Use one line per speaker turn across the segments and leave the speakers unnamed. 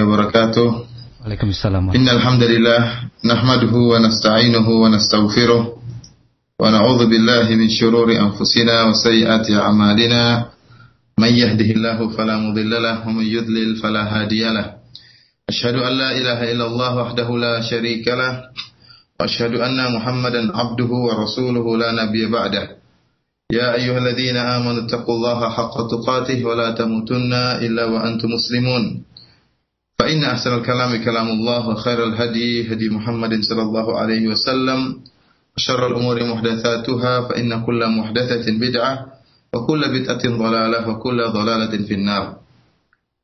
وبركاته.
Waalaikumsalam.
إن الحمد لله نحمده ونستعينه ونستغفره ونعوذ بالله من شرور أنفسنا وسيئات أعمالنا. من يهده الله فلا مضل له ومن يضلل فلا هادي له. أشهد أن لا إله إلا الله وحده لا شريك له وأشهد أن محمدا عبده ورسوله لا نبي بعده. يا أيها الذين آمنوا اتقوا الله حق تقاته ولا تموتن إلا وأنتم مسلمون. فإن أحسن الكلام كلام الله وخير الهدي هدي محمد صلى الله عليه وسلم وشر الأمور محدثاتها فإن كل محدثة بدعة وكل بدعة ضلالة وكل ضلالة في النار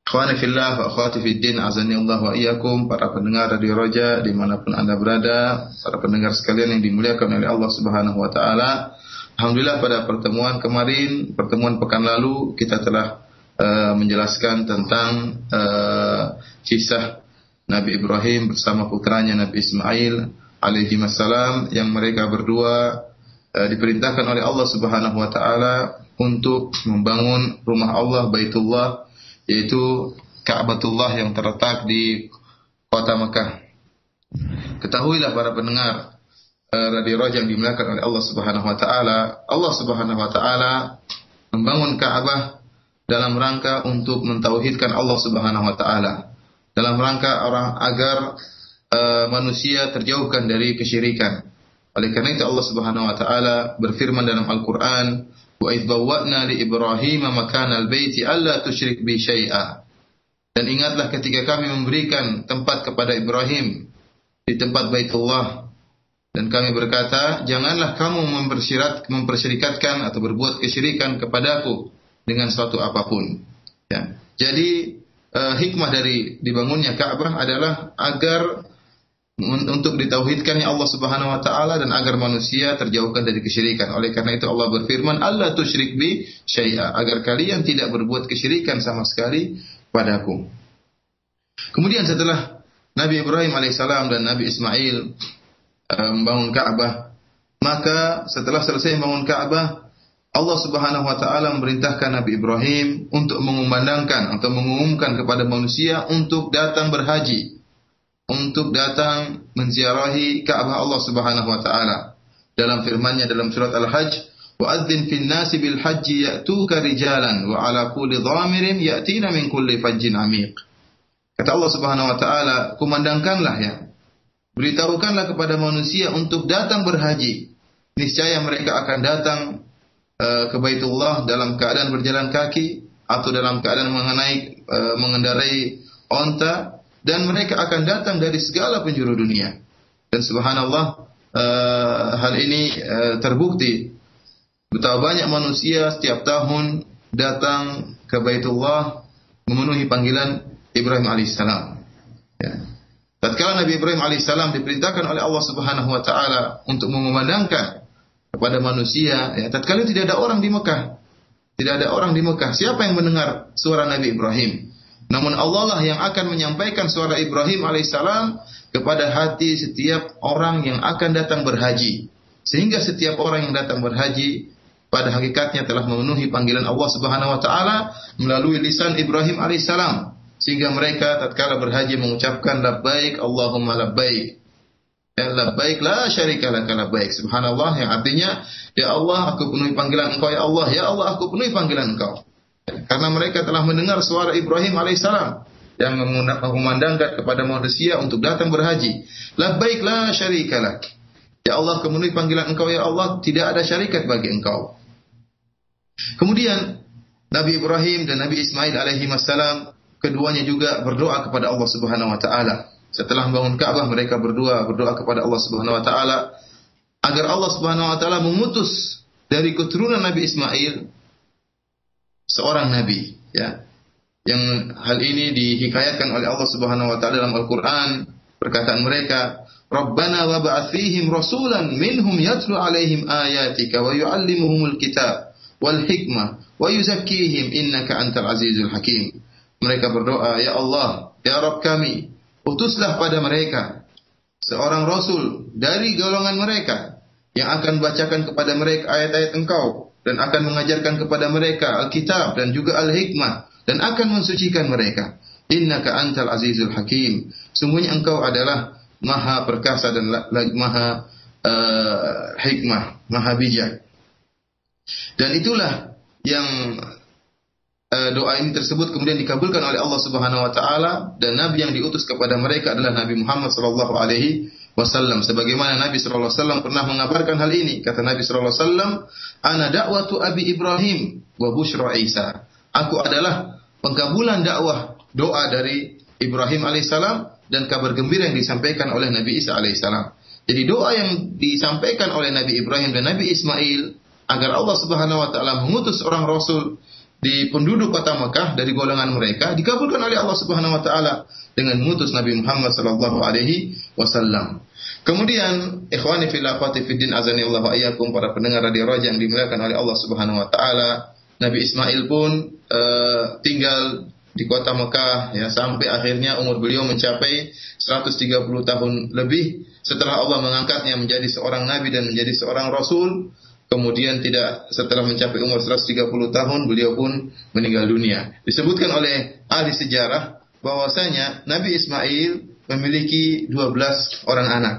Ikhwani fillah wa akhwati fid din azani Allah wa iyyakum para pendengar Radio Roja dimanapun anda berada para pendengar sekalian yang dimuliakan oleh Allah Subhanahu wa taala Alhamdulillah pada pertemuan kemarin pertemuan pekan lalu kita telah uh, menjelaskan tentang uh, kisah Nabi Ibrahim bersama putranya Nabi Ismail alaihi wassalam yang mereka berdua uh, diperintahkan oleh Allah Subhanahu wa taala untuk membangun rumah Allah Baitullah yaitu Ka'batullah yang terletak di kota Mekah. Ketahuilah para pendengar uh, Radio Raja yang dimuliakan oleh Allah Subhanahu wa taala, Allah Subhanahu wa taala membangun Ka'bah dalam rangka untuk mentauhidkan Allah Subhanahu wa taala. Dalam rangka orang agar uh, manusia terjauhkan dari kesyirikan. Oleh karena itu Allah Subhanahu wa taala berfirman dalam Al-Qur'an, "Wa idh bawwa'na li Ibrahim makana al-baiti alla tusyrik bi syai'a." Dan ingatlah ketika kami memberikan tempat kepada Ibrahim di tempat Baitullah dan kami berkata, "Janganlah kamu mempersyirat mempersyirikatkan atau berbuat kesyirikan kepadaku dengan suatu apa pun." Ya. Jadi uh, hikmah dari dibangunnya Ka'bah adalah agar untuk ditauhidkannya Allah Subhanahu wa taala dan agar manusia terjauhkan dari kesyirikan. Oleh karena itu Allah berfirman, "Allah tusyrik bi syai'a," agar kalian tidak berbuat kesyirikan sama sekali padaku. Kemudian setelah Nabi Ibrahim alaihissalam dan Nabi Ismail uh, membangun Ka'bah, maka setelah selesai membangun Ka'bah, Allah Subhanahu wa taala memerintahkan Nabi Ibrahim untuk mengumandangkan atau mengumumkan kepada manusia untuk datang berhaji untuk datang menziarahi Ka'bah Allah Subhanahu wa taala. Dalam firman-Nya dalam surat Al-Hajj, "Wa adzin fin nasi bil hajji ya'tuka rijalan wa 'ala kulli dhamirin ya'tina min kulli fajjin 'amiq." Kata Allah Subhanahu wa taala, kumandangkanlah ya. Beritahukanlah kepada manusia untuk datang berhaji. Niscaya mereka akan datang uh, ke Baitullah dalam keadaan berjalan kaki atau dalam keadaan mengenai uh, mengendarai onta dan mereka akan datang dari segala penjuru dunia. Dan subhanallah uh, hal ini uh, terbukti betapa banyak manusia setiap tahun datang ke Baitullah memenuhi panggilan Ibrahim alaihissalam. Ya. Tatkala Nabi Ibrahim alaihissalam diperintahkan oleh Allah Subhanahu wa taala untuk mengumandangkan kepada manusia, ya, tatkala tidak ada orang di Mekah. Tidak ada orang di Mekah. Siapa yang mendengar suara Nabi Ibrahim? Namun Allah lah yang akan menyampaikan suara Ibrahim alaihissalam kepada hati setiap orang yang akan datang berhaji. Sehingga setiap orang yang datang berhaji pada hakikatnya telah memenuhi panggilan Allah Subhanahu wa taala melalui lisan Ibrahim alaihissalam. Sehingga mereka tatkala berhaji mengucapkan labbaik Allahumma labbaik. Labbaik la syarika laka labbaik. Subhanallah yang artinya ya Allah aku penuhi panggilan Engkau ya Allah, ya Allah aku penuhi panggilan Engkau. Karena mereka telah mendengar suara Ibrahim alaihissalam yang mengumandangkan kepada manusia untuk datang berhaji. Labbaik la syarika lak. Ya Allah kemenuhi panggilan Engkau ya Allah, tidak ada syarikat bagi Engkau. Kemudian Nabi Ibrahim dan Nabi Ismail alaihi wassalam keduanya juga berdoa kepada Allah Subhanahu wa taala. Setelah membangun Ka'bah mereka berdua berdoa kepada Allah Subhanahu wa taala agar Allah Subhanahu wa taala mengutus dari keturunan Nabi Ismail seorang nabi ya. Yang hal ini dihikayatkan oleh Allah Subhanahu wa taala dalam Al-Qur'an perkataan mereka Rabbana wa ba'ath fihim rasulan minhum yatlu alaihim ayatika wa yu'allimuhumul kitab wal hikmah wa yuzakkihim innaka antal azizul hakim. Mereka berdoa, "Ya Allah, ya Rabb kami, utuslah pada mereka seorang rasul dari golongan mereka yang akan bacakan kepada mereka ayat-ayat Engkau dan akan mengajarkan kepada mereka Alkitab dan juga Al-Hikmah dan akan mensucikan mereka. innaka antal azizul hakim. Sungguhnya engkau adalah maha perkasa dan maha uh, hikmah, maha bijak. Dan itulah yang doa ini tersebut kemudian dikabulkan oleh Allah Subhanahu wa taala dan nabi yang diutus kepada mereka adalah Nabi Muhammad sallallahu alaihi wasallam. Sebagaimana Nabi sallallahu alaihi wasallam pernah mengabarkan hal ini. Kata Nabi sallallahu alaihi wasallam ana da'watu abi Ibrahim wa Isa. Aku adalah pengkabulan dakwah doa dari Ibrahim alaihissalam dan kabar gembira yang disampaikan oleh Nabi Isa alaihissalam. Jadi doa yang disampaikan oleh Nabi Ibrahim dan Nabi Ismail agar Allah Subhanahu wa taala mengutus orang rasul di penduduk kota Mekah dari golongan mereka dikabulkan oleh Allah Subhanahu wa taala dengan mengutus Nabi Muhammad sallallahu alaihi wasallam. Kemudian ikhwani fil akhwati fid din azani Allah wa iyyakum para pendengar radio Raja yang dimuliakan oleh Allah Subhanahu wa taala, Nabi Ismail pun uh, tinggal di kota Mekah ya sampai akhirnya umur beliau mencapai 130 tahun lebih setelah Allah mengangkatnya menjadi seorang nabi dan menjadi seorang rasul kemudian tidak setelah mencapai umur 130 tahun beliau pun meninggal dunia. Disebutkan oleh ahli sejarah bahwasanya Nabi Ismail memiliki 12 orang anak.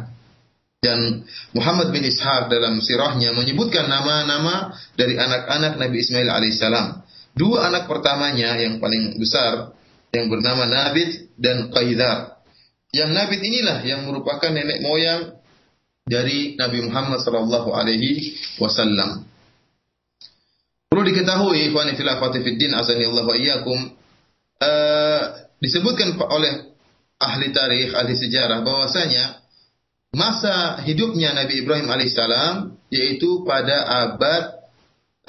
Dan Muhammad bin Ishaq dalam sirahnya menyebutkan nama-nama dari anak-anak Nabi Ismail alaihissalam Dua anak pertamanya yang paling besar yang bernama Nabit dan Qaidar. Yang Nabit inilah yang merupakan nenek moyang dari Nabi Muhammad sallallahu alaihi wasallam. Perlu diketahui ikhwani fil din azani Allah wa iyyakum uh, disebutkan oleh ahli tarikh, ahli sejarah bahwasanya masa hidupnya Nabi Ibrahim alaihissalam yaitu pada abad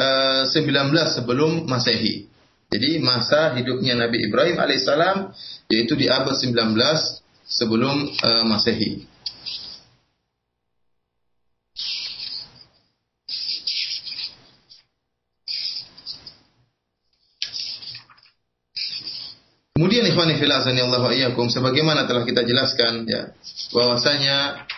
19 eh, sebelum Masehi. Jadi masa hidupnya Nabi Ibrahim alaihissalam yaitu di abad 19 sebelum uh, Masehi. Kemudian ikhwan fillah Allah iyyakum sebagaimana telah kita jelaskan ya bahwasanya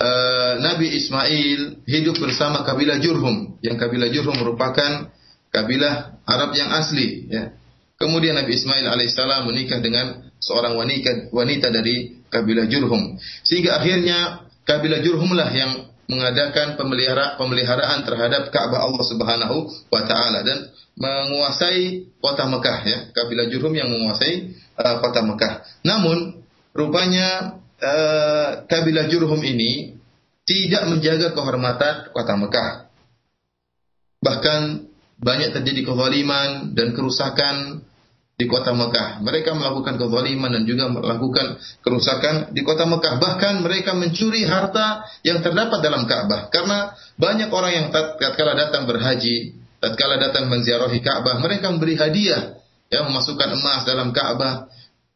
uh, Nabi Ismail hidup bersama kabilah Jurhum, yang kabilah Jurhum merupakan kabilah Arab yang asli. Ya. Kemudian Nabi Ismail alaihissalam menikah dengan seorang wanita, wanita dari kabilah Jurhum, sehingga akhirnya kabilah Jurhumlah yang mengadakan pemelihara, pemeliharaan terhadap Ka'bah Allah Subhanahu wa taala dan menguasai kota Mekah ya, kabilah Jurhum yang menguasai uh, kota Mekah. Namun rupanya uh, kabilah Jurhum ini tidak menjaga kehormatan kota Mekah. Bahkan banyak terjadi kezaliman dan kerusakan di kota Mekah. Mereka melakukan kezaliman dan juga melakukan kerusakan di kota Mekah. Bahkan mereka mencuri harta yang terdapat dalam Ka'bah. Karena banyak orang yang tatkala datang berhaji, tatkala datang menziarahi Ka'bah, mereka memberi hadiah, ya memasukkan emas dalam Ka'bah,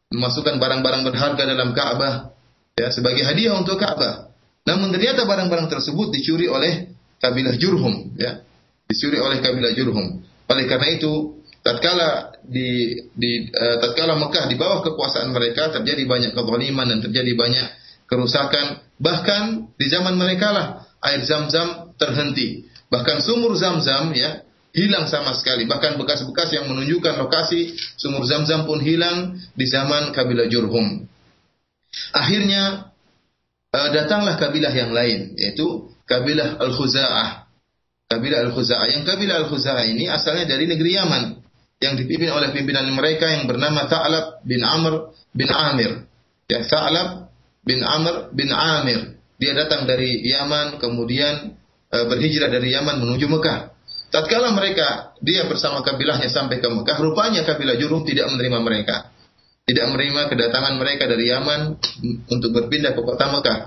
memasukkan barang-barang berharga dalam Ka'bah ya sebagai hadiah untuk Ka'bah. Namun ternyata barang-barang tersebut dicuri oleh kabilah Jurhum ya. Dicuri oleh kabilah Jurhum. Oleh karena itu tatkala di di uh, tatkala Mekah di bawah kekuasaan mereka terjadi banyak kezaliman dan terjadi banyak kerusakan. Bahkan di zaman mereka lah air zam-zam terhenti. Bahkan sumur zam-zam ya hilang sama sekali. Bahkan bekas-bekas yang menunjukkan lokasi sumur zam-zam pun hilang di zaman kabilah Jurhum. Akhirnya uh, datanglah kabilah yang lain yaitu kabilah Al-Khuza'ah. Kabilah Al-Khuza'ah. Yang kabilah Al-Khuza'ah ini asalnya dari negeri Yaman yang dipimpin oleh pimpinan mereka yang bernama Ta'lab bin Amr bin Amir. Ya, Ta'lab bin Amr bin Amir. Dia datang dari Yaman kemudian uh, berhijrah dari Yaman menuju Mekah. Tatkala mereka dia bersama kabilahnya sampai ke Mekah, rupanya kabilah Jurum tidak menerima mereka tidak menerima kedatangan mereka dari Yaman untuk berpindah ke kota Mekah.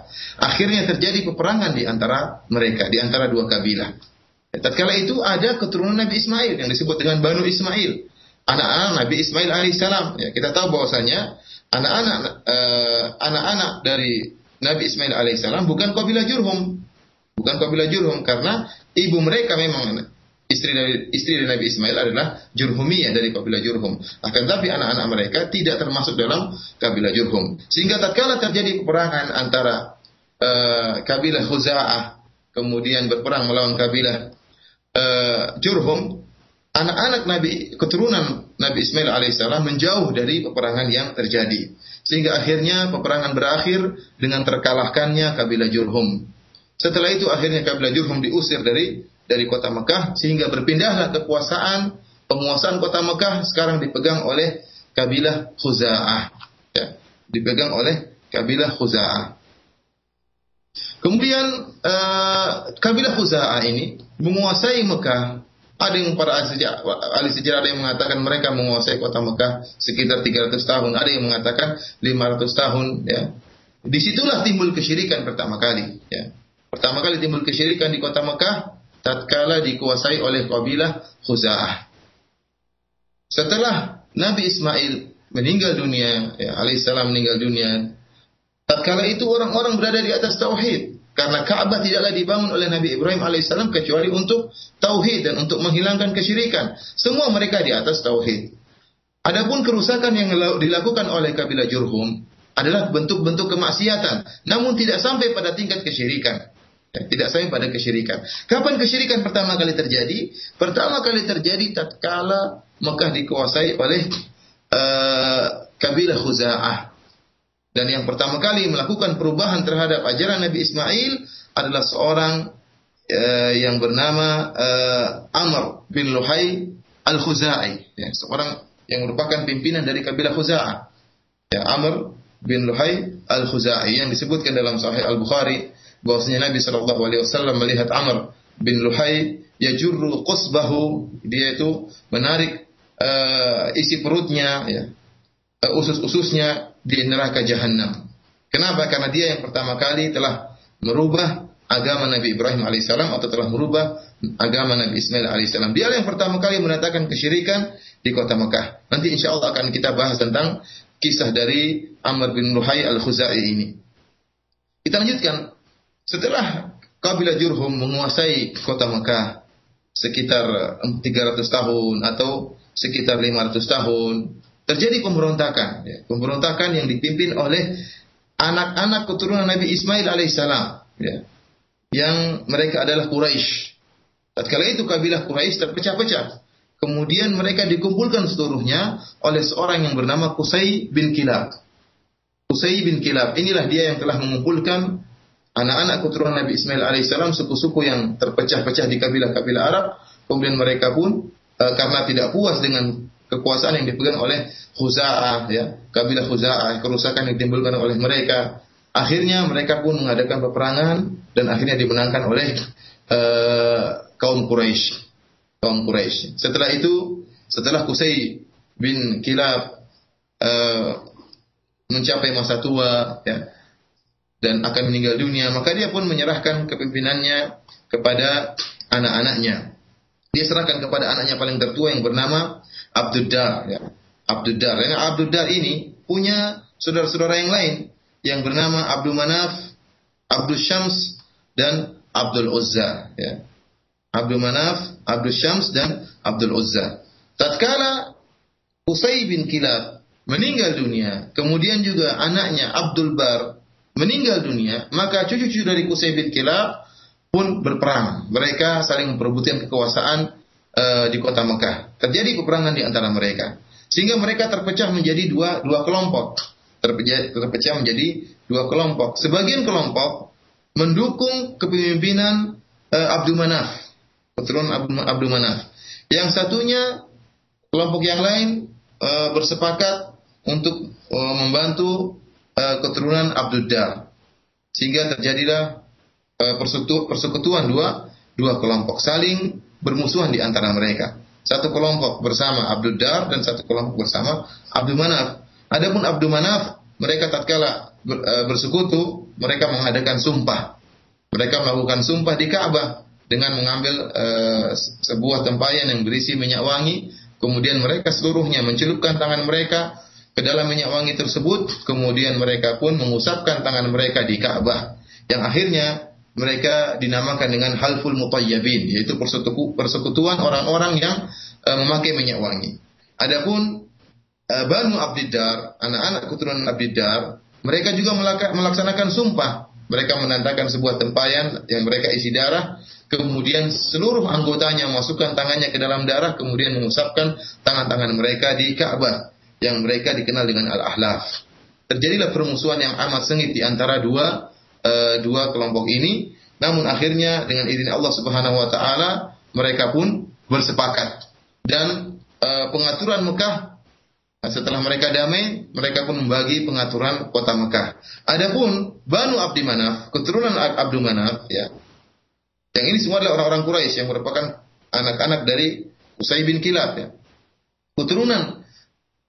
Akhirnya terjadi peperangan di antara mereka, di antara dua kabilah. Tatkala itu ada keturunan Nabi Ismail yang disebut dengan Banu Ismail. Anak-anak Nabi Ismail alaihissalam. Ya, kita tahu bahwasanya anak-anak uh, anak-anak dari Nabi Ismail alaihissalam bukan kabilah Jurhum. Bukan kabilah Jurhum karena ibu mereka memang istri dari istri dari Nabi Ismail adalah Jurhumiyah dari kabilah Jurhum. Akan tapi anak-anak mereka tidak termasuk dalam kabilah Jurhum. Sehingga tatkala terjadi peperangan antara uh, kabilah Khuza'ah kemudian berperang melawan kabilah uh, Jurhum, anak-anak Nabi keturunan Nabi Ismail alaihissalam menjauh dari peperangan yang terjadi. Sehingga akhirnya peperangan berakhir dengan terkalahkannya kabilah Jurhum. Setelah itu akhirnya kabilah Jurhum diusir dari dari kota Mekah sehingga berpindahlah kekuasaan penguasaan kota Mekah sekarang dipegang oleh kabilah Khuza'ah. Ya, dipegang oleh kabilah Khuza'ah. Kemudian uh, kabilah Khuza'ah ini menguasai Mekah ada yang para ahli sejarah, ada yang mengatakan mereka menguasai kota Mekah sekitar 300 tahun, ada yang mengatakan 500 tahun ya. Di situlah timbul kesyirikan pertama kali ya. Pertama kali timbul kesyirikan di kota Mekah tatkala dikuasai oleh kabilah Khuza'ah. Setelah Nabi Ismail meninggal dunia, ya, alaihissalam meninggal dunia, tatkala itu orang-orang berada di atas tauhid. Karena Ka'bah tidaklah dibangun oleh Nabi Ibrahim alaihissalam kecuali untuk tauhid dan untuk menghilangkan kesyirikan. Semua mereka di atas tauhid. Adapun kerusakan yang dilakukan oleh kabilah Jurhum adalah bentuk-bentuk kemaksiatan, namun tidak sampai pada tingkat kesyirikan. Ya, tidak sampai pada kesyirikan. Kapan kesyirikan pertama kali terjadi? Pertama kali terjadi tatkala Mekah dikuasai oleh uh, kabilah Khuza'ah. Dan yang pertama kali melakukan perubahan terhadap ajaran Nabi Ismail adalah seorang uh, yang bernama uh, Amr bin Luhai Al-Khuzai, ya, seorang yang merupakan pimpinan dari kabilah Khuza'ah. Ya, Amr bin Luhai Al-Khuzai yang disebutkan dalam Sahih Al-Bukhari bahwasanya Nabi Shallallahu alaihi wasallam melihat Amr bin Luhai yajurru qusbahu. Dia itu menarik uh, isi perutnya ya uh, usus-ususnya di neraka jahanam. Kenapa? Karena dia yang pertama kali telah merubah agama Nabi Ibrahim alaihissalam atau telah merubah agama Nabi Ismail alaihissalam. Dia yang pertama kali menatakan kesyirikan di kota Mekah. Nanti insya Allah akan kita bahas tentang kisah dari Amr bin Luhai al-Khuzai ini. Kita lanjutkan. Setelah kabilah Jurhum menguasai kota Mekah sekitar 300 tahun atau sekitar 500 tahun, terjadi pemberontakan, ya. pemberontakan yang dipimpin oleh anak-anak keturunan Nabi Ismail alaihissalam, ya. yang mereka adalah Quraisy. Tatkala itu kabilah Quraisy terpecah-pecah. Kemudian mereka dikumpulkan seluruhnya oleh seorang yang bernama Qusay bin Kilab. Qusay bin Kilab inilah dia yang telah mengumpulkan anak-anak keturunan Nabi Ismail alaihissalam suku-suku yang terpecah-pecah di kabilah-kabilah Arab. Kemudian mereka pun e, karena tidak puas dengan kekuasaan yang dipegang oleh Khuza'ah ya, kabilah Khuza'ah, kerusakan yang ditimbulkan oleh mereka. Akhirnya mereka pun mengadakan peperangan dan akhirnya dimenangkan oleh uh, kaum Quraisy. Kaum Quraisy. Setelah itu, setelah Qusay bin Kilab uh, mencapai masa tua ya, dan akan meninggal dunia, maka dia pun menyerahkan kepimpinannya kepada anak-anaknya. Dia serahkan kepada anaknya paling tertua yang bernama Abdul Dar ya. Abdul Dar. Karena Abdul Dar ini punya saudara-saudara yang lain yang bernama Abdul Manaf, Abdul Syams dan Abdul Uzza ya. Abdul Manaf, Abdul Syams dan Abdul Uzza. Tatkala Usai bin Kilab meninggal dunia, kemudian juga anaknya Abdul Bar meninggal dunia, maka cucu-cucu dari Qusay bin Kilab pun berperang. Mereka saling memperebutkan kekuasaan uh, di kota Mekah. Terjadi peperangan di antara mereka. Sehingga mereka terpecah menjadi dua dua kelompok. Terpecah, terpecah menjadi dua kelompok. Sebagian kelompok mendukung kepemimpinan uh, Abdul Manaf, keturunan Abdul, Manaf. Yang satunya kelompok yang lain uh, bersepakat untuk uh, membantu uh, keturunan Abdul Dar. Sehingga terjadilah persekutuan dua dua kelompok saling bermusuhan di antara mereka. Satu kelompok bersama Abdul Dar dan satu kelompok bersama Abdul Manaf. Adapun Abdul Manaf, mereka tatkala e, bersekutu, mereka mengadakan sumpah. Mereka melakukan sumpah di Ka'bah dengan mengambil uh, sebuah tempayan yang berisi minyak wangi, kemudian mereka seluruhnya mencelupkan tangan mereka ke dalam minyak wangi tersebut, kemudian mereka pun mengusapkan tangan mereka di Ka'bah. Yang akhirnya mereka dinamakan dengan halful mutayyibin yaitu persekutuan orang-orang yang uh, memakai minyak wangi. Adapun uh, Banu Abdiddar, anak-anak keturunan Abdiddar, mereka juga melaksanakan sumpah. Mereka menandakan sebuah tempayan yang mereka isi darah, kemudian seluruh anggotanya masukkan tangannya ke dalam darah, kemudian mengusapkan tangan-tangan mereka di Ka'bah yang mereka dikenal dengan Al-Ahlaf. Terjadilah permusuhan yang amat sengit di antara dua uh, dua kelompok ini, namun akhirnya dengan izin Allah Subhanahu wa taala mereka pun bersepakat dan uh, pengaturan Mekah setelah mereka damai, mereka pun membagi pengaturan kota Mekah. Adapun Banu Abdi Manaf, keturunan Abdul Manaf, ya, yang ini semua adalah orang-orang Quraisy yang merupakan anak-anak dari Usai bin Kilab ya. Keturunan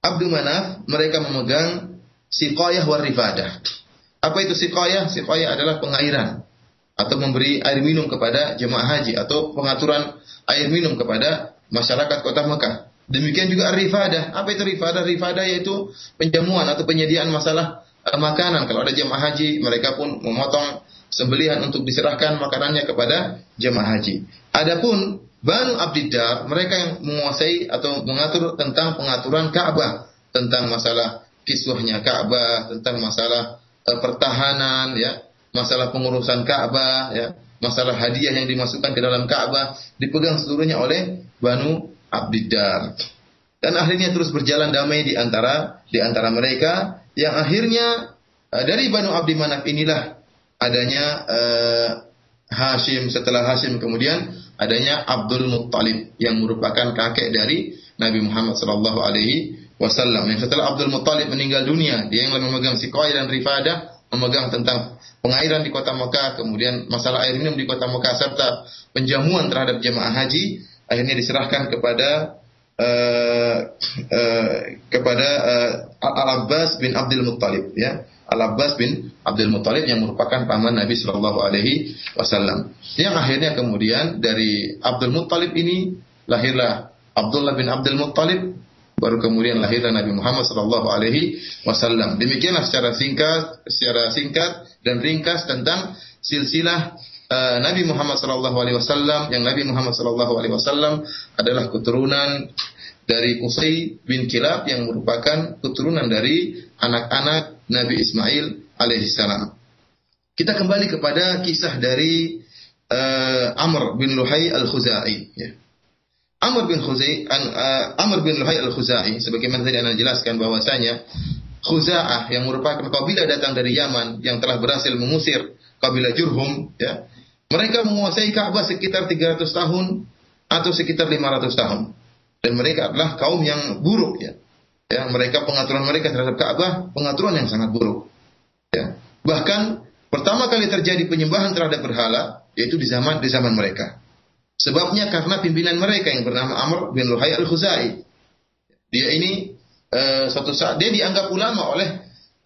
Abdul Manaf mereka memegang siqayah war rifadah. Apa itu siqayah? Siqayah adalah pengairan atau memberi air minum kepada jemaah haji atau pengaturan air minum kepada masyarakat kota Mekah. Demikian juga rifadah. Apa itu rifadah? Rifadah yaitu penjamuan atau penyediaan masalah uh, makanan. Kalau ada jemaah haji, mereka pun memotong sembelihan untuk diserahkan makanannya kepada jemaah haji. Adapun Banu Abdiddar, mereka yang menguasai atau mengatur tentang pengaturan Ka'bah, tentang masalah kiswahnya Ka'bah, tentang masalah pertahanan, ya, masalah pengurusan Ka'bah, ya, masalah hadiah yang dimasukkan ke dalam Ka'bah, dipegang seluruhnya oleh Banu Abdiddar. Dan akhirnya terus berjalan damai di antara di antara mereka yang akhirnya uh, dari Banu Abdi Manaf inilah adanya uh, Hashim. Setelah Hashim kemudian adanya Abdul Muttalib yang merupakan kakek dari Nabi Muhammad sallallahu alaihi wasallam. Yang setelah Abdul Muttalib meninggal dunia, dia yang memegang Siqai dan Rifadah, memegang tentang pengairan di kota Mekah, kemudian masalah air minum di kota Mekah serta penjamuan terhadap jemaah haji, akhirnya diserahkan kepada uh, uh, kepada uh, Al Abbas bin Abdul Muttalib ya Al-Abbas bin Abdul Muthalib yang merupakan paman Nabi Shallallahu Alaihi Wasallam. Yang akhirnya kemudian dari Abdul Muthalib ini lahirlah Abdullah bin Abdul Muthalib, baru kemudian lahirlah Nabi Muhammad Shallallahu Alaihi Wasallam. Demikianlah secara singkat, secara singkat dan ringkas tentang silsilah uh, Nabi Muhammad Shallallahu Alaihi Wasallam. Yang Nabi Muhammad Shallallahu Alaihi Wasallam adalah keturunan dari Qusay bin Kilab yang merupakan keturunan dari anak-anak Nabi Ismail alaihissalam. Kita kembali kepada kisah dari uh, Amr bin Luhai al-Khuzai. Ya. Amr bin Khuzai, uh, Amr bin Luhai al-Khuzai, sebagaimana tadi anda jelaskan bahwasanya Khuza'ah yang merupakan kabilah datang dari Yaman yang telah berhasil mengusir kabilah Jurhum, ya. Mereka menguasai Ka'bah sekitar 300 tahun atau sekitar 500 tahun. Dan mereka adalah kaum yang buruk ya. Ya, mereka pengaturan mereka terhadap Ka'bah pengaturan yang sangat buruk. Ya. Bahkan pertama kali terjadi penyembahan terhadap berhala yaitu di zaman di zaman mereka. Sebabnya karena pimpinan mereka yang bernama Amr bin Luhai al-Khuzai. Dia ini uh, suatu saat dia dianggap ulama oleh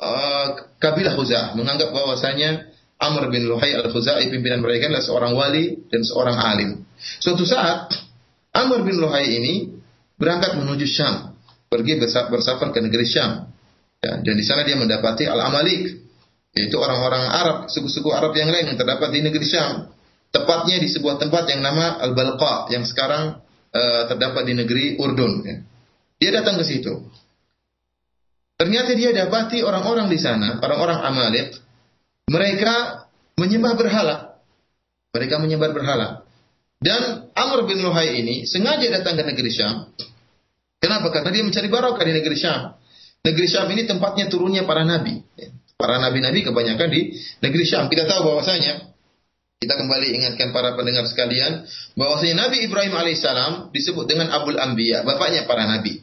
uh, kabilah Khuzah, menganggap bahwasanya Amr bin Luhai al-Khuzai pimpinan mereka adalah seorang wali dan seorang alim. Suatu saat Amr bin Luhai ini berangkat menuju Syam, pergi bersafar ke negeri Syam. Ya, dan di sana dia mendapati Al-Amalik, yaitu orang-orang Arab, suku-suku Arab yang lain yang terdapat di negeri Syam. Tepatnya di sebuah tempat yang nama Al-Balqa yang sekarang uh, terdapat di negeri Urdun. Ya. Dia datang ke situ. Ternyata dia dapati orang-orang di sana, orang-orang Amalik, mereka menyembah berhala. Mereka menyembah berhala. Dan Amr bin Luhai ini sengaja datang ke negeri Syam. Kenapa? Karena dia mencari barokah di negeri Syam. Negeri Syam ini tempatnya turunnya para nabi. Para nabi-nabi kebanyakan di negeri Syam. Kita tahu bahwasanya kita kembali ingatkan para pendengar sekalian bahwasanya Nabi Ibrahim alaihissalam disebut dengan Abul Anbiya, bapaknya para nabi.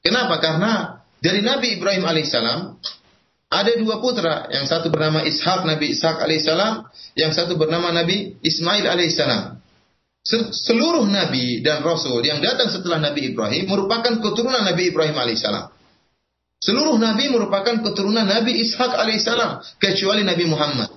Kenapa? Karena dari Nabi Ibrahim alaihissalam ada dua putra, yang satu bernama Ishak Nabi Ishak alaihissalam, yang satu bernama Nabi Ismail alaihissalam seluruh nabi dan rasul yang datang setelah Nabi Ibrahim merupakan keturunan Nabi Ibrahim alaihissalam. Seluruh nabi merupakan keturunan Nabi Ishak alaihissalam kecuali Nabi Muhammad.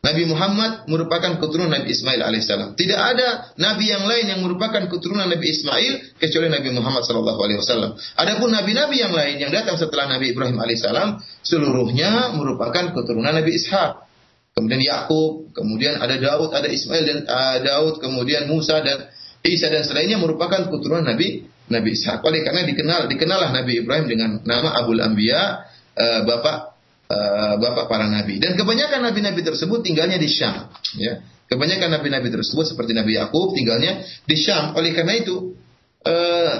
Nabi Muhammad merupakan keturunan Nabi Ismail alaihissalam. Tidak ada nabi yang lain yang merupakan keturunan Nabi Ismail kecuali Nabi Muhammad sallallahu alaihi wasallam. Adapun nabi-nabi yang lain yang datang setelah Nabi Ibrahim alaihissalam seluruhnya merupakan keturunan Nabi Ishak kemudian Yakub, kemudian ada Daud, ada Ismail dan uh, Daud, kemudian Musa dan Isa dan selainnya merupakan keturunan Nabi Nabi Ishak. Oleh karena dikenal dikenallah Nabi Ibrahim dengan nama Abul Anbiya, uh, bapak uh, bapak para nabi. Dan kebanyakan nabi-nabi tersebut tinggalnya di Syam. Ya. Kebanyakan nabi-nabi tersebut seperti Nabi Yakub tinggalnya di Syam. Oleh karena itu, uh,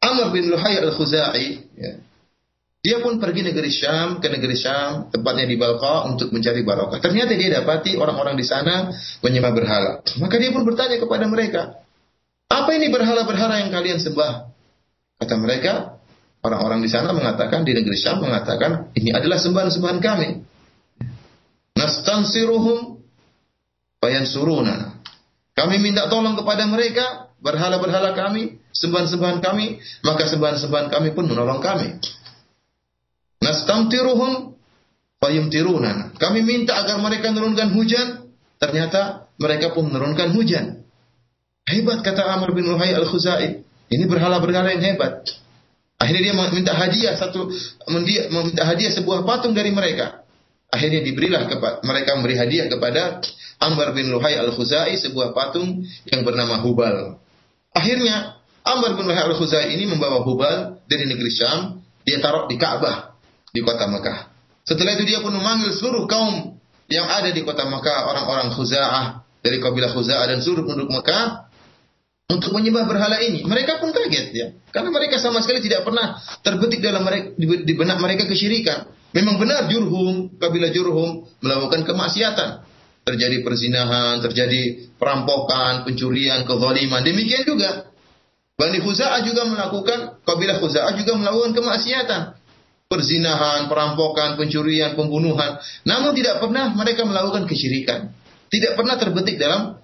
Amr bin Luhay al-Khuzai, ya, dia pun pergi negeri Syam, ke negeri Syam, tempatnya di Balqa untuk mencari barokah. Ternyata dia dapati orang-orang di sana menyembah berhala. Maka dia pun bertanya kepada mereka, apa ini berhala-berhala yang kalian sembah? Kata mereka, Orang-orang di sana mengatakan di negeri Syam mengatakan ini adalah sembahan-sembahan kami. Nastansiruhum suruna. Kami minta tolong kepada mereka berhala-berhala kami, sembahan-sembahan kami, maka sembahan-sembahan kami pun menolong kami. Nastamtiruhum fayumtiruna. Kami minta agar mereka menurunkan hujan, ternyata mereka pun menurunkan hujan. Hebat kata Amr bin Luhai al-Khuzai. Ini berhala-berhala yang hebat. Akhirnya dia meminta hadiah satu meminta hadiah sebuah patung dari mereka. Akhirnya diberilah kepada mereka memberi hadiah kepada Amr bin Luhai al-Khuzai sebuah patung yang bernama Hubal. Akhirnya Amr bin Luhai al-Khuzai ini membawa Hubal dari negeri Syam, dia taruh di Ka'bah di kota Mekah. Setelah itu dia pun memanggil seluruh kaum yang ada di kota Mekah, orang-orang Khuza'ah dari kabilah Khuza'ah dan seluruh penduduk Mekah untuk menyembah berhala ini. Mereka pun kaget ya. Karena mereka sama sekali tidak pernah terbetik dalam mereka, di benak mereka kesyirikan. Memang benar Jurhum, kabilah Jurhum melakukan kemaksiatan. Terjadi perzinahan, terjadi perampokan, pencurian, kezaliman. Demikian juga Bani Khuza'ah juga melakukan, kabilah Khuza'ah juga melakukan kemaksiatan. Perzinahan, perampokan, pencurian, pembunuhan. Namun tidak pernah mereka melakukan kesyirikan. Tidak pernah terbetik dalam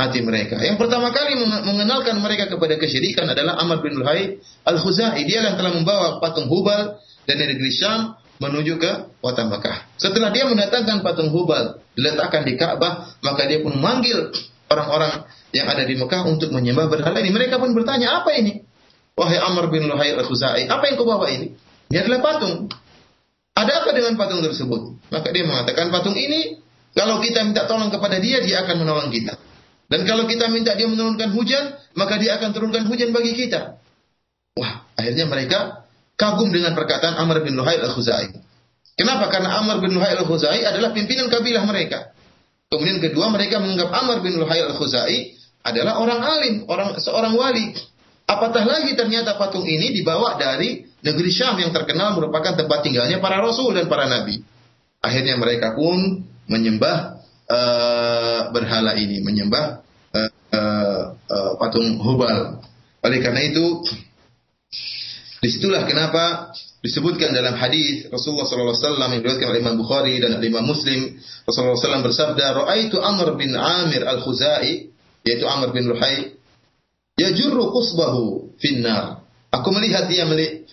hati mereka. Yang pertama kali mengenalkan mereka kepada kesyirikan adalah Amr bin Luhai al-Khuzai. Dia yang telah membawa patung Hubal dari negeri Syam menuju ke kota Mekah. Setelah dia mendatangkan patung Hubal diletakkan di Ka'bah, maka dia pun memanggil orang-orang yang ada di Mekah untuk menyembah berhala ini. Mereka pun bertanya, apa ini? Wahai Amr bin Luhai al-Khuzai, apa yang kau bawa ini? Ini adalah patung. Ada apa dengan patung tersebut? Maka dia mengatakan, patung ini, kalau kita minta tolong kepada dia, dia akan menolong kita. Dan kalau kita minta dia menurunkan hujan, maka dia akan turunkan hujan bagi kita. Wah, akhirnya mereka kagum dengan perkataan Amr bin Luhai al-Khuzai. Kenapa? Karena Amr bin Luhai al-Khuzai adalah pimpinan kabilah mereka. Kemudian kedua, mereka menganggap Amr bin Luhai al-Khuzai adalah orang alim, orang seorang wali. Apatah lagi ternyata patung ini dibawa dari negeri Syam yang terkenal merupakan tempat tinggalnya para rasul dan para nabi. Akhirnya mereka pun menyembah uh, berhala ini, menyembah uh, uh, uh, patung Hubal. Oleh karena itu, di situlah kenapa disebutkan dalam hadis Rasulullah SAW yang diriwayatkan oleh Imam Bukhari dan Imam Muslim Rasulullah SAW bersabda Ra'aitu Amr bin Amir al-Khuzai yaitu Amr bin Luhai yajurru qusbahu finnar aku melihat dia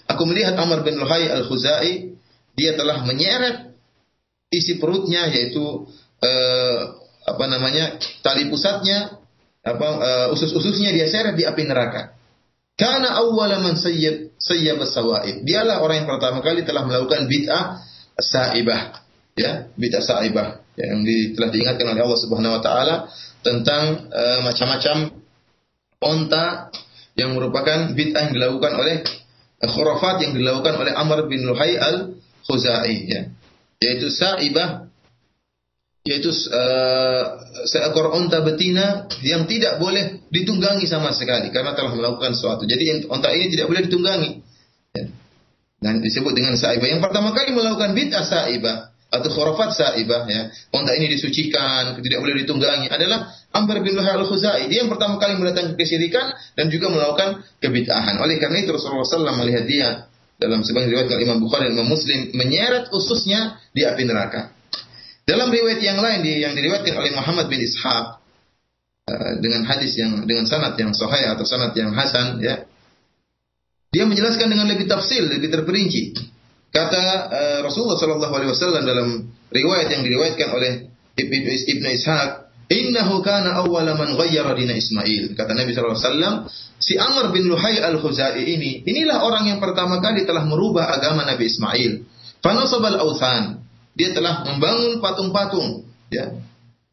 aku melihat Amr bin Luhai al-Khuzai dia telah menyeret isi perutnya yaitu uh, apa namanya tali pusatnya apa uh, usus-ususnya dia seret di api neraka. Karena awwala man sayyab sayyab sawaib. Dialah orang yang pertama kali telah melakukan bid'ah saibah. Ya, bid'ah saibah yang di, telah diingatkan oleh Allah Subhanahu wa taala tentang uh, macam-macam onta yang merupakan bid'ah yang dilakukan oleh khurafat yang dilakukan oleh Amr bin Luhai al-Khuzai ya. Yaitu saibah yaitu uh, seekor unta betina yang tidak boleh ditunggangi sama sekali karena telah melakukan sesuatu. Jadi unta ini tidak boleh ditunggangi. Ya. Dan disebut dengan saibah. Yang pertama kali melakukan bid'ah saibah atau khurafat saibah ya. Unta ini disucikan, tidak boleh ditunggangi adalah Amr bin Luhai al-Khuzai. Dia yang pertama kali mendatangkan kesyirikan dan juga melakukan kebid'ahan. Oleh karena itu Rasulullah SAW melihat dia dalam sebagian riwayat Imam Bukhari dan Imam Muslim menyeret ususnya di api neraka. Dalam riwayat yang lain yang diriwayatkan oleh Muhammad bin Ishaq uh, dengan hadis yang dengan sanad yang sahih atau sanad yang hasan ya. Dia menjelaskan dengan lebih tafsil, lebih terperinci. Kata uh, Rasulullah sallallahu alaihi wasallam dalam riwayat yang diriwayatkan oleh Ibnu Ibnu Ishaq, "Innahu kana awwala man ghayyara dina Ismail." Kata Nabi sallallahu alaihi wasallam, si Amr bin Luhai al-Khuzai ini, inilah orang yang pertama kali telah merubah agama Nabi Ismail. Fanasabal authan dia telah membangun patung-patung ya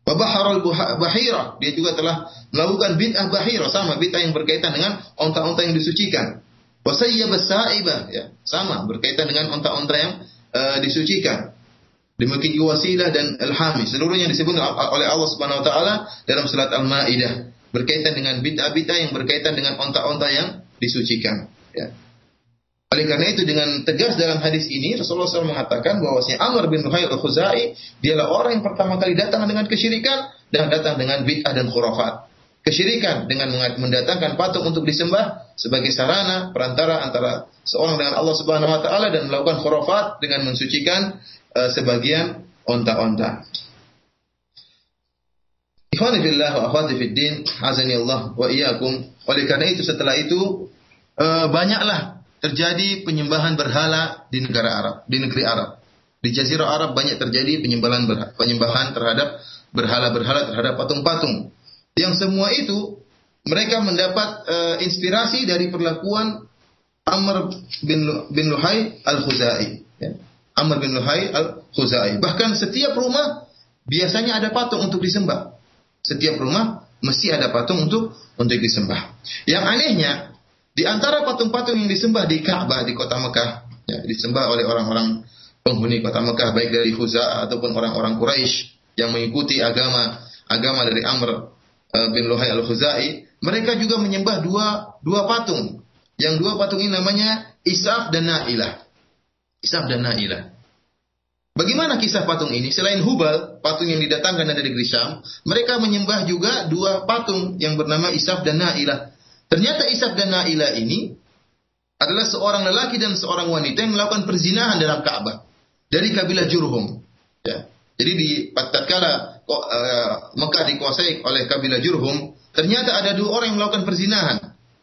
Babaharul bahira dia juga telah melakukan bid'ah bahira sama bid'ah yang berkaitan dengan onta-onta yang disucikan. Wasayyab saibah ya sama berkaitan dengan onta-onta yang uh, disucikan. Demikian juga wasilah dan al-hami. Seluruhnya disebut oleh Allah Subhanahu wa taala dalam surat Al-Maidah berkaitan dengan bid'ah-bid'ah yang berkaitan dengan onta-onta yang disucikan. Ya. Oleh karena itu dengan tegas dalam hadis ini Rasulullah SAW mengatakan bahwasanya Amr bin Luhai al-Khuzai dialah orang yang pertama kali datang dengan kesyirikan dan datang dengan bid'ah dan khurafat. Kesyirikan dengan mendatangkan patung untuk disembah sebagai sarana perantara antara seorang dengan Allah Subhanahu wa taala dan melakukan khurafat dengan mensucikan uh, sebagian onta-onta. Ikhwani fillah wa wa iyyakum. Oleh karena itu setelah itu uh, banyaklah terjadi penyembahan berhala di negara Arab, di negeri Arab. Di Jazirah Arab banyak terjadi penyembahan penyembahan terhadap berhala-berhala terhadap patung-patung. Yang semua itu mereka mendapat uh, inspirasi dari perlakuan Amr bin, bin Luhai al-Khuzai. Ya. Amr bin Luhai al-Khuzai. Bahkan setiap rumah biasanya ada patung untuk disembah. Setiap rumah mesti ada patung untuk untuk disembah. Yang anehnya, di antara patung-patung yang disembah di Ka'bah di kota Mekah, ya, disembah oleh orang-orang penghuni kota Mekah baik dari Khuza'ah ataupun orang-orang Quraisy yang mengikuti agama agama dari Amr Eh, bin Luhai al-Khuzai, mereka juga menyembah dua dua patung. Yang dua patung ini namanya Isaf dan Nailah. Isaf dan Nailah. Bagaimana kisah patung ini? Selain Hubal, patung yang didatangkan dari negeri Syam, mereka menyembah juga dua patung yang bernama Isaf dan Nailah. Ternyata Isaf dan Nailah ini adalah seorang lelaki dan seorang wanita yang melakukan perzinahan dalam Ka'bah dari kabilah Jurhum. Ya. Jadi di tatkala uh, Mekah dikuasai oleh kabilah Jurhum, ternyata ada dua orang yang melakukan perzinahan.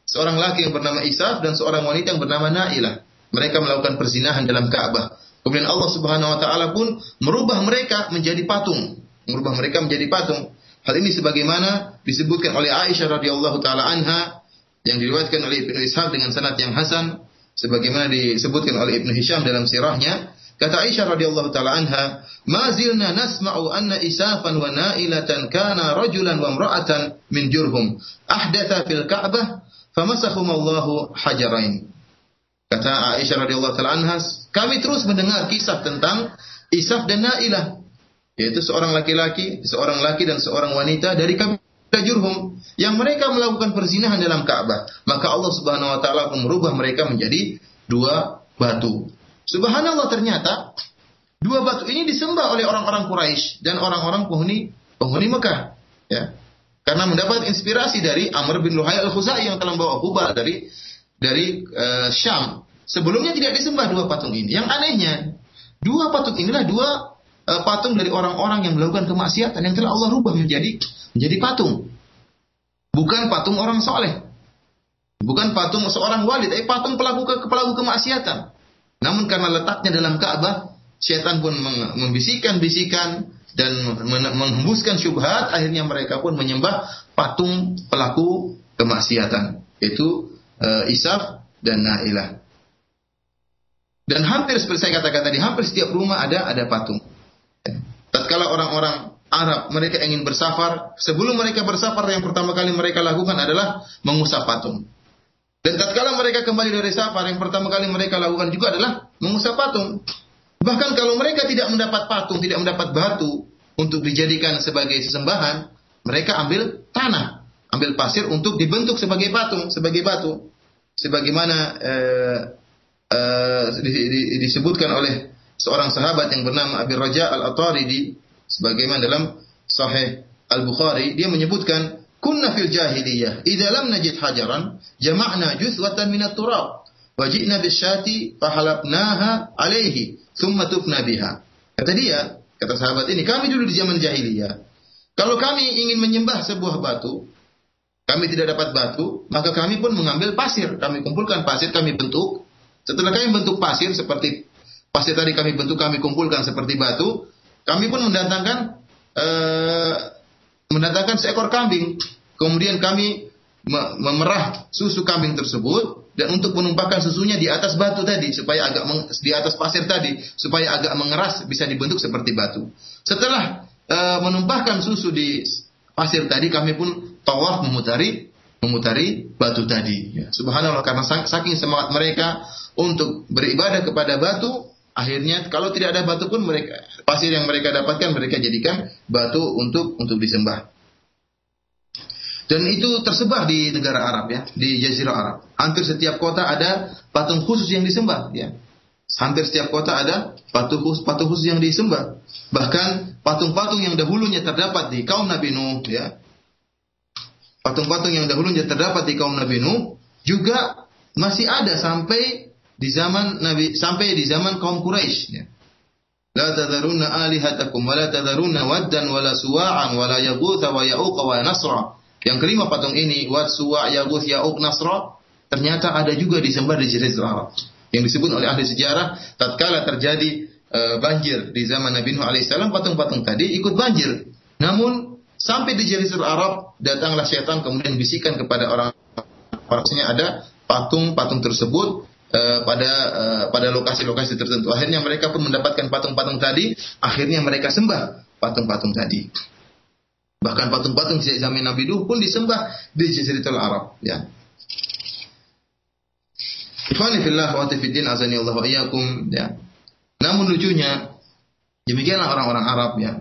Seorang laki yang bernama Isaf dan seorang wanita yang bernama Nailah. Mereka melakukan perzinahan dalam Ka'bah. Kemudian Allah Subhanahu wa taala pun merubah mereka menjadi patung, merubah mereka menjadi patung. Hal ini sebagaimana disebutkan oleh Aisyah radhiyallahu taala anha yang diriwayatkan oleh Ibnu Ishaq dengan sanad yang hasan sebagaimana disebutkan oleh Ibnu Hisham dalam sirahnya Kata Aisyah radhiyallahu taala anha, "Ma zilna nasma'u anna Isafan wa Nailatan kana rajulan wa imra'atan min Jurhum ahdatha fil Ka'bah famasahum Allahu hajarain." Kata Aisyah radhiyallahu taala anha, kami terus mendengar kisah tentang Isaf dan Nailah, yaitu seorang laki-laki, seorang laki dan seorang wanita dari kabilah Jurhum yang mereka melakukan perzinahan dalam Ka'bah. Maka Allah Subhanahu wa taala merubah mereka menjadi dua batu. Subhanallah ternyata dua batu ini disembah oleh orang-orang Quraisy dan orang-orang penghuni penghuni Mekah, ya. Karena mendapat inspirasi dari Amr bin Luhai al-Khuzai yang telah membawa Hubal dari dari uh, Syam. Sebelumnya tidak disembah dua patung ini. Yang anehnya, dua patung inilah dua uh, patung dari orang-orang yang melakukan kemaksiatan yang telah Allah rubah menjadi menjadi patung. Bukan patung orang soleh. Bukan patung seorang wali, tapi patung pelaku ke, pelaku kemaksiatan. Namun karena letaknya dalam Ka'bah, setan pun membisikkan-bisikan dan menghembuskan syubhat, akhirnya mereka pun menyembah patung pelaku kemaksiatan, yaitu uh, Isaf dan Nailah. Dan hampir seperti saya katakan tadi, hampir setiap rumah ada ada patung. Tatkala orang-orang Arab mereka ingin bersafar, sebelum mereka bersafar yang pertama kali mereka lakukan adalah mengusap patung. Dan tatkala mereka kembali dari safar, yang pertama kali mereka lakukan juga adalah mengusap patung. Bahkan kalau mereka tidak mendapat patung, tidak mendapat batu untuk dijadikan sebagai sesembahan, mereka ambil tanah, ambil pasir untuk dibentuk sebagai patung, sebagai batu. Sebagaimana eh, eh, disebutkan oleh seorang sahabat yang bernama Abi Raja Al-Ataridi, sebagaimana dalam Sahih Al-Bukhari, dia menyebutkan Kunna fil jahiliyah, idza lam najid hajaran, jama'na juswatan min at-turab, wajibna bisyati fahalabnaha alaihi, thumma tufna biha. Kata dia, kata sahabat ini, kami dulu di zaman jahiliyah, kalau kami ingin menyembah sebuah batu, kami tidak dapat batu, maka kami pun mengambil pasir. Kami kumpulkan pasir, kami bentuk. Setelah kami bentuk pasir seperti pasir tadi kami bentuk, kami kumpulkan seperti batu, kami pun mendatangkan uh, mendatangkan seekor kambing. Kemudian kami memerah susu kambing tersebut dan untuk menumpahkan susunya di atas batu tadi supaya agak di atas pasir tadi supaya agak mengeras bisa dibentuk seperti batu. Setelah e, menumpahkan susu di pasir tadi kami pun tawaf memutari memutari batu tadi. Ya. Subhanallah karena saking semangat mereka untuk beribadah kepada batu Akhirnya kalau tidak ada batu pun mereka pasir yang mereka dapatkan mereka jadikan batu untuk untuk disembah. Dan itu tersebar di negara Arab ya, di Jazirah Arab. Hampir setiap kota ada patung khusus yang disembah ya. Hampir setiap kota ada patung khusus, patung khusus yang disembah. Bahkan patung-patung yang dahulunya terdapat di kaum Nabi Nuh ya. Patung-patung yang dahulunya terdapat di kaum Nabi Nuh juga masih ada sampai di zaman Nabi sampai di zaman kaum Quraisy ya. La tadharunna alihatakum wa la tadharunna waddan wa la suwa'an wa la yaghutha wa ya'uqa wa nasra. Yang kelima patung ini, Wat Suwa Yaguth Ya'uq Nasra, ternyata ada juga disembah di Jazirah Arab. Yang disebut oleh ahli sejarah, tatkala terjadi e, banjir di zaman Nabi Nuh alaihissalam, patung-patung tadi ikut banjir. Namun sampai di Jazirah Arab, datanglah syaitan kemudian bisikan kepada orang Maksudnya ada patung-patung tersebut uh, pada uh, pada lokasi-lokasi tertentu. Akhirnya mereka pun mendapatkan patung-patung tadi. Akhirnya mereka sembah patung-patung tadi. Bahkan patung-patung sejak zaman Nabi Nuh pun disembah di Jazirah Arab. Ya. Ikhwani fillah wa tifiddin azani Allah wa iyyakum ya. Namun lucunya demikianlah orang-orang Arab ya.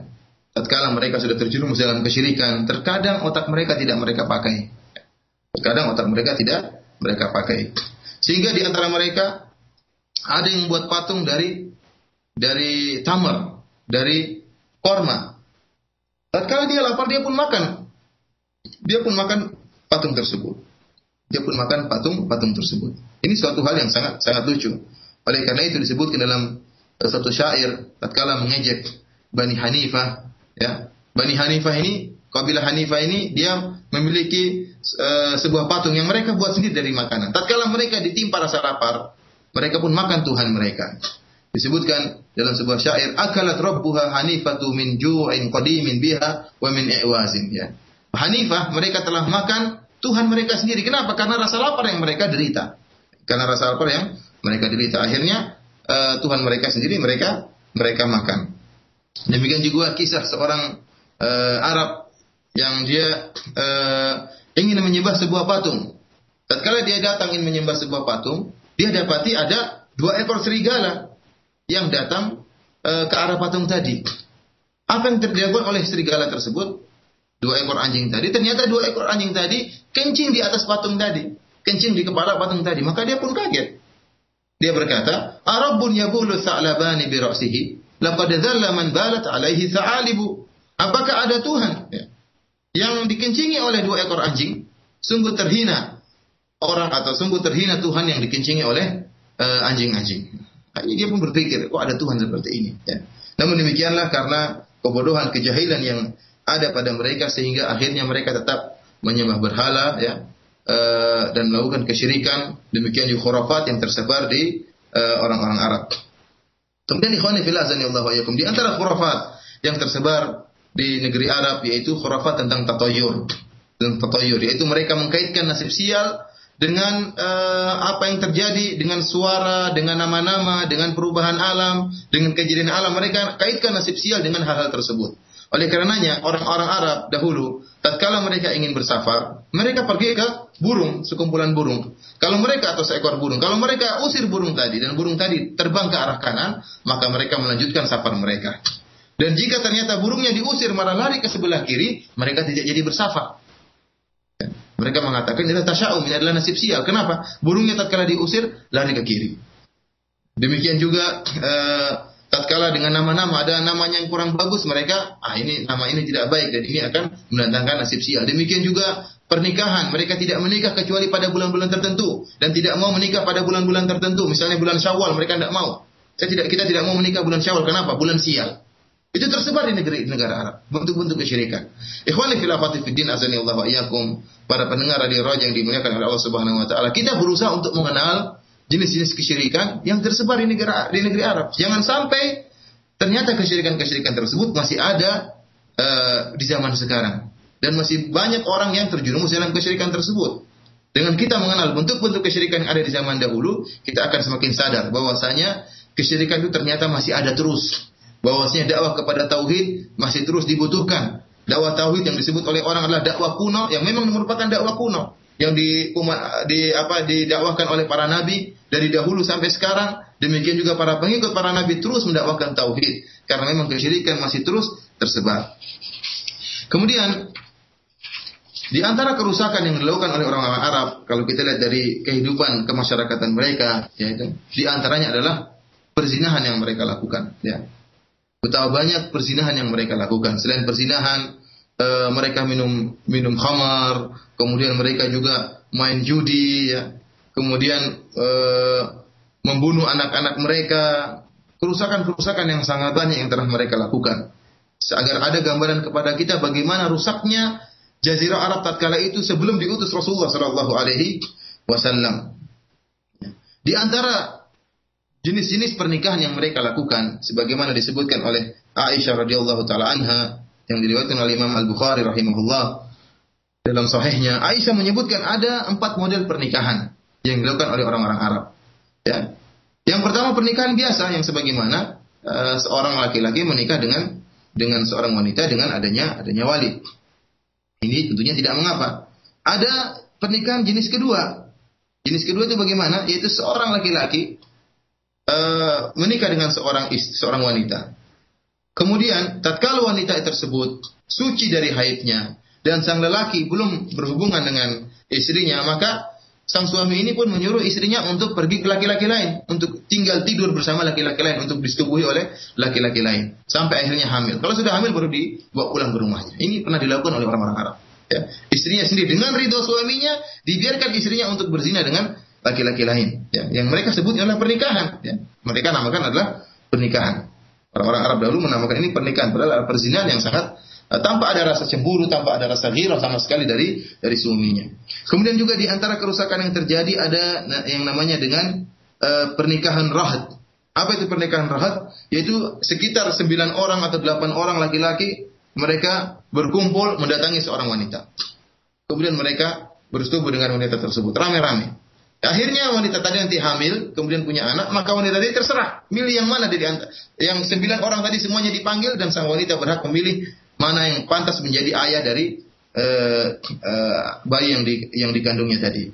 Tatkala mereka sudah terjerumus dalam kesyirikan, terkadang otak mereka tidak mereka pakai. Terkadang otak mereka tidak mereka pakai. Sehingga di antara mereka ada yang membuat patung dari dari tamar, dari korma, Tatkala dia lapar dia pun makan. Dia pun makan patung tersebut. Dia pun makan patung-patung tersebut. Ini suatu hal yang sangat sangat lucu. Oleh karena itu disebutkan dalam satu syair tatkala mengejek Bani Hanifah, ya. Bani Hanifah ini, kabilah Hanifah ini dia memiliki uh, sebuah patung yang mereka buat sendiri dari makanan. Tatkala mereka ditimpa rasa lapar, mereka pun makan Tuhan mereka. Disebutkan dalam sebuah syair, akalat rabbuha hanifatu min ju'in qadimin biha wa min i'wazin ya. Hanifah mereka telah makan Tuhan mereka sendiri. Kenapa? Karena rasa lapar yang mereka derita. Karena rasa lapar yang mereka derita. Akhirnya uh, Tuhan mereka sendiri mereka mereka makan. Demikian juga kisah seorang uh, Arab yang dia uh, ingin menyembah sebuah patung. Tatkala dia datang ingin menyembah sebuah patung, dia dapati ada dua ekor serigala yang datang e, ke arah patung tadi. Apa yang terjadi oleh serigala tersebut? Dua ekor anjing tadi. Ternyata dua ekor anjing tadi kencing di atas patung tadi. Kencing di kepala patung tadi. Maka dia pun kaget. Dia berkata, Arabun yabulu sa'labani bi ra'sihi. Laqad dhalla man balat alaihi sa'alibu. Apakah ada Tuhan ya, yang dikencingi oleh dua ekor anjing? Sungguh terhina orang atau sungguh terhina Tuhan yang dikencingi oleh uh, anjing-anjing. Hanya dia pun berpikir, kok ada Tuhan seperti ini. Ya. Namun demikianlah karena kebodohan, kejahilan yang ada pada mereka sehingga akhirnya mereka tetap menyembah berhala ya e, dan melakukan kesyirikan demikian juga khurafat yang tersebar di eh, orang-orang e, Arab. Kemudian ikhwani fillah Allah wa di antara khurafat yang tersebar di negeri Arab yaitu khurafat tentang tatayur. Tentang tatayur yaitu mereka mengkaitkan nasib sial dengan uh, apa yang terjadi dengan suara, dengan nama-nama, dengan perubahan alam, dengan kejadian alam mereka kaitkan nasib sial dengan hal-hal tersebut. Oleh karenanya orang-orang Arab dahulu tatkala mereka ingin bersafar, mereka pergi ke burung, sekumpulan burung. Kalau mereka atau seekor burung, kalau mereka usir burung tadi dan burung tadi terbang ke arah kanan, maka mereka melanjutkan safar mereka. Dan jika ternyata burungnya diusir malah lari ke sebelah kiri, mereka tidak jadi bersafar. Mereka mengatakan ini tasya'um, ini adalah nasib sial. Kenapa? Burungnya tatkala diusir lari ke kiri. Demikian juga uh, tatkala dengan nama-nama ada namanya yang kurang bagus mereka ah ini nama ini tidak baik dan ini akan mendatangkan nasib sial. Demikian juga pernikahan mereka tidak menikah kecuali pada bulan-bulan tertentu dan tidak mau menikah pada bulan-bulan tertentu. Misalnya bulan Syawal mereka tidak mau. Saya tidak kita tidak mau menikah bulan Syawal kenapa? Bulan sial. Itu tersebar di negeri negara Arab, bentuk-bentuk kesyirikan. Ikhwani fil fiddin azani Allah wa iyyakum, para pendengar radio Raja yang dimuliakan oleh Allah Subhanahu wa taala. Kita berusaha untuk mengenal jenis-jenis kesyirikan yang tersebar di negara di negeri Arab. Jangan sampai ternyata kesyirikan-kesyirikan tersebut masih ada uh, di zaman sekarang dan masih banyak orang yang terjerumus dalam kesyirikan tersebut. Dengan kita mengenal bentuk-bentuk kesyirikan yang ada di zaman dahulu, kita akan semakin sadar bahwasanya kesyirikan itu ternyata masih ada terus bahwasanya dakwah kepada tauhid masih terus dibutuhkan. Dakwah tauhid yang disebut oleh orang adalah dakwah kuno yang memang merupakan dakwah kuno yang di, di apa didakwahkan oleh para nabi dari dahulu sampai sekarang Demikian juga para pengikut para nabi terus mendakwakan tauhid karena memang kesyirikan masih terus tersebar. Kemudian di antara kerusakan yang dilakukan oleh orang-orang Arab, kalau kita lihat dari kehidupan kemasyarakatan mereka, yaitu di antaranya adalah perzinahan yang mereka lakukan. Ya. Betapa banyak perzinahan yang mereka lakukan. Selain perzinahan, e, mereka minum minum khamar, kemudian mereka juga main judi, ya. kemudian e, membunuh anak-anak mereka, kerusakan-kerusakan yang sangat banyak yang telah mereka lakukan. Agar ada gambaran kepada kita bagaimana rusaknya Jazirah Arab tatkala itu sebelum diutus Rasulullah Shallallahu Alaihi Wasallam. Di antara jenis-jenis pernikahan yang mereka lakukan, sebagaimana disebutkan oleh Aisyah radhiyallahu taala anha yang diriwayatkan oleh Imam Al Bukhari rahimahullah dalam sahihnya, Aisyah menyebutkan ada empat model pernikahan yang dilakukan oleh orang-orang Arab. Ya. Yang pertama pernikahan biasa yang sebagaimana uh, seorang laki-laki menikah dengan dengan seorang wanita dengan adanya adanya wali. Ini tentunya tidak mengapa. Ada pernikahan jenis kedua. Jenis kedua itu bagaimana? Yaitu seorang laki-laki uh, menikah dengan seorang istri, seorang wanita. Kemudian, tatkala wanita tersebut suci dari haidnya dan sang lelaki belum berhubungan dengan istrinya, maka sang suami ini pun menyuruh istrinya untuk pergi ke laki-laki lain, untuk tinggal tidur bersama laki-laki lain, untuk disetubuhi oleh laki-laki lain, sampai akhirnya hamil. Kalau sudah hamil baru dibawa pulang ke rumahnya. Ini pernah dilakukan oleh orang-orang Arab. Ya. Istrinya sendiri dengan ridho suaminya dibiarkan istrinya untuk berzina dengan laki-laki lain. Ya. Yang mereka sebut adalah pernikahan. Ya. Mereka namakan adalah pernikahan. Orang-orang Arab dahulu menamakan ini pernikahan, padahal perzinahan yang sangat Eh, tanpa ada rasa cemburu, tanpa ada rasa ghirah sama sekali dari dari suaminya. Kemudian juga di antara kerusakan yang terjadi ada yang namanya dengan uh, pernikahan rahat. Apa itu pernikahan rahat? Yaitu sekitar sembilan orang atau delapan orang laki-laki mereka berkumpul mendatangi seorang wanita. Kemudian mereka bersetubuh dengan wanita tersebut rame-rame. Akhirnya wanita tadi nanti hamil, kemudian punya anak, maka wanita tadi terserah milih yang mana dari antara yang sembilan orang tadi semuanya dipanggil dan sang wanita berhak memilih mana yang pantas menjadi ayah dari uh, uh, bayi yang di, yang dikandungnya tadi.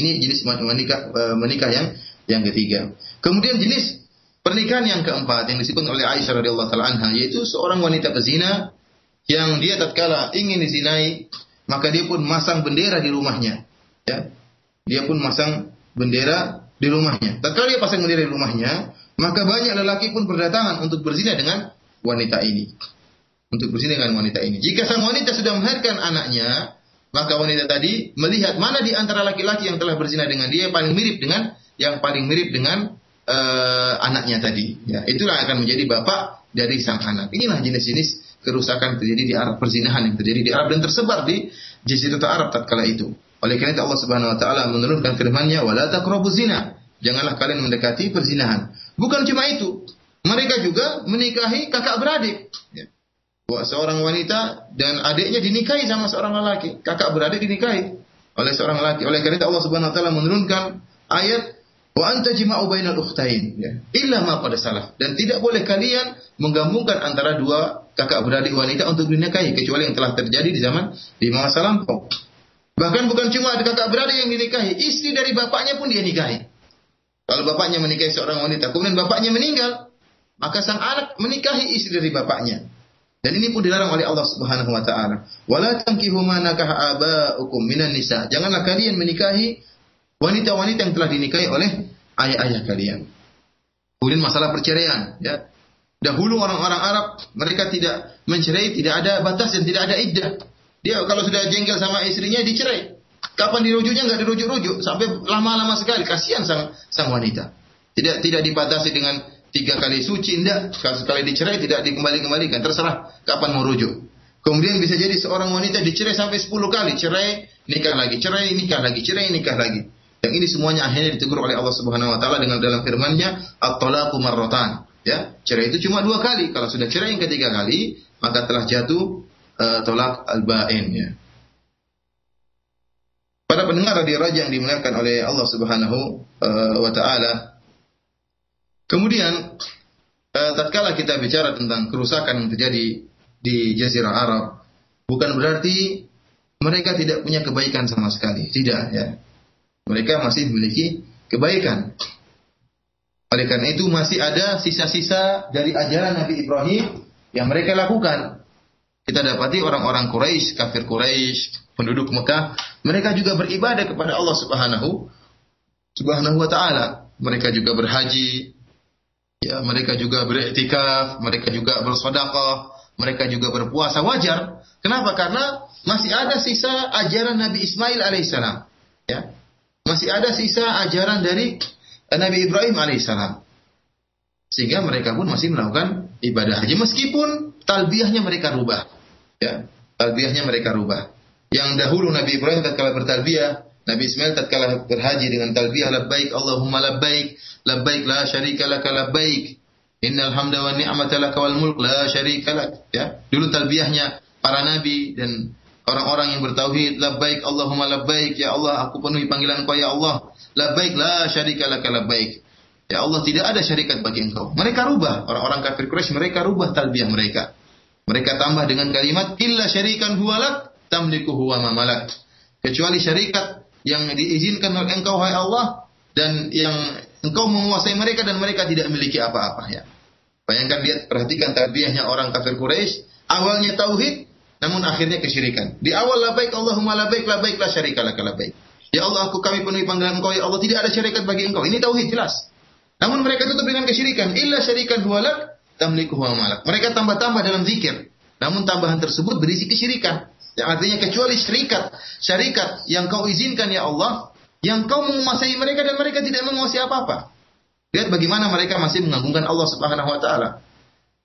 Ini jenis menikah uh, menikah yang yang ketiga. Kemudian jenis pernikahan yang keempat yang disebut oleh Aisyah radhiyallahu taala anha yaitu seorang wanita pezina yang dia tatkala ingin dizinai maka dia pun masang bendera di rumahnya. Ya. Dia pun masang bendera di rumahnya. Tatkala dia pasang bendera di rumahnya, maka banyak lelaki pun berdatangan untuk berzina dengan wanita ini untuk berzina dengan wanita ini. Jika sang wanita sudah melahirkan anaknya, maka wanita tadi melihat mana di antara laki-laki yang telah berzina dengan dia paling mirip dengan yang paling mirip dengan uh, anaknya tadi. Ya, itulah akan menjadi bapak dari sang anak. Inilah jenis-jenis kerusakan terjadi di Arab, perzinahan yang terjadi di Arab dan tersebar di Jazirah Arab tatkala itu. Oleh karena itu Allah Subhanahu wa taala menurunkan firman-Nya, "Wala taqrabuz zina." Janganlah kalian mendekati perzinahan. Bukan cuma itu, mereka juga menikahi kakak beradik. Ya seorang wanita dan adiknya dinikahi sama seorang lelaki, kakak beradik dinikahi oleh seorang lelaki. Oleh karena itu Allah Subhanahu wa taala menurunkan ayat wa anta jima'u bainal ukhtain ya. Illa ma pada salah dan tidak boleh kalian menggabungkan antara dua kakak beradik wanita untuk dinikahi kecuali yang telah terjadi di zaman di masa lampau. Bahkan bukan cuma ada kakak beradik yang dinikahi, istri dari bapaknya pun dia nikahi. Kalau bapaknya menikahi seorang wanita, kemudian bapaknya meninggal, maka sang anak menikahi istri dari bapaknya. Dan ini pun dilarang oleh Allah Subhanahu wa taala. Wala tankihu ma nakaha aba'ukum minan nisa. Janganlah kalian menikahi wanita-wanita yang telah dinikahi oleh ayah-ayah kalian. Kemudian masalah perceraian, ya. Dahulu orang-orang Arab mereka tidak mencerai, tidak ada batas dan tidak ada iddah. Dia kalau sudah jengkel sama istrinya dicerai. Kapan dirujuknya nggak dirujuk-rujuk sampai lama-lama sekali. Kasihan sang sang wanita. Tidak tidak dibatasi dengan tiga kali suci, tidak. Sekali dicerai tidak dikembali-kembalikan. Terserah kapan mau rujuk. Kemudian bisa jadi seorang wanita dicerai sampai sepuluh kali. Cerai, nikah lagi. Cerai, nikah lagi. Cerai, nikah lagi. Dan ini semuanya akhirnya ditegur oleh Allah Subhanahu wa taala dengan dalam firman-Nya at-talaqu. Ya, cerai itu cuma dua kali. Kalau sudah cerai yang ketiga kali, maka telah jatuh uh, tolak al-ba'in ya. Pada pendengar di raja yang dimuliakan oleh Allah Subhanahu uh, wa taala, Kemudian eh, tatkala kita bicara tentang kerusakan yang terjadi di Jazirah Arab, bukan berarti mereka tidak punya kebaikan sama sekali, tidak ya. Mereka masih memiliki kebaikan. Oleh karena itu masih ada sisa-sisa dari ajaran Nabi Ibrahim yang mereka lakukan. Kita dapati orang-orang Quraisy, kafir Quraisy, penduduk Mekah, mereka juga beribadah kepada Allah Subhanahu Subhanahu wa taala. Mereka juga berhaji, ya, mereka juga beriktikaf, mereka juga bersedekah, mereka juga berpuasa wajar. Kenapa? Karena masih ada sisa ajaran Nabi Ismail alaihissalam. Ya. Masih ada sisa ajaran dari Nabi Ibrahim alaihissalam. Sehingga mereka pun masih melakukan ibadah haji meskipun talbiyahnya mereka rubah. Ya, talbiyahnya mereka rubah. Yang dahulu Nabi Ibrahim tatkala bertalbiyah, Nabi Ismail tatkala berhaji dengan talbiyah labbaik Allahumma labbaik, labbaik la syarika laka labbaik. Innal hamda wa ni'mata laka wal mulk la syarika lak. Ya, dulu talbiyahnya para nabi dan orang-orang yang bertauhid labbaik Allahumma labbaik ya Allah aku penuhi panggilan Engkau ya Allah labbaik la syarika laka labbaik ya Allah tidak ada syarikat bagi Engkau mereka rubah orang-orang kafir Quraisy mereka rubah talbiyah mereka mereka tambah dengan kalimat illa syarikan huwalak tamliku huwa mamalak kecuali syarikat yang diizinkan oleh Engkau hai Allah dan yang Engkau menguasai mereka dan mereka tidak memiliki apa-apa ya bayangkan lihat perhatikan talbiyahnya orang kafir Quraisy awalnya tauhid namun akhirnya kesyirikan. Di awal labaik Allahumma labaik labaik la syarika laka labaik. Ya Allah aku kami penuhi panggilan Engkau ya Allah tidak ada syarikat bagi Engkau. Ini tauhid jelas. Namun mereka tutup dengan kesyirikan. Illa syarikan huwalak malak. Mereka tambah-tambah dalam zikir. Namun tambahan tersebut berisi kesyirikan. Yang artinya kecuali syarikat, syarikat yang kau izinkan ya Allah, yang kau menguasai mereka dan mereka tidak menguasai apa-apa. Lihat bagaimana mereka masih mengagungkan Allah Subhanahu wa taala.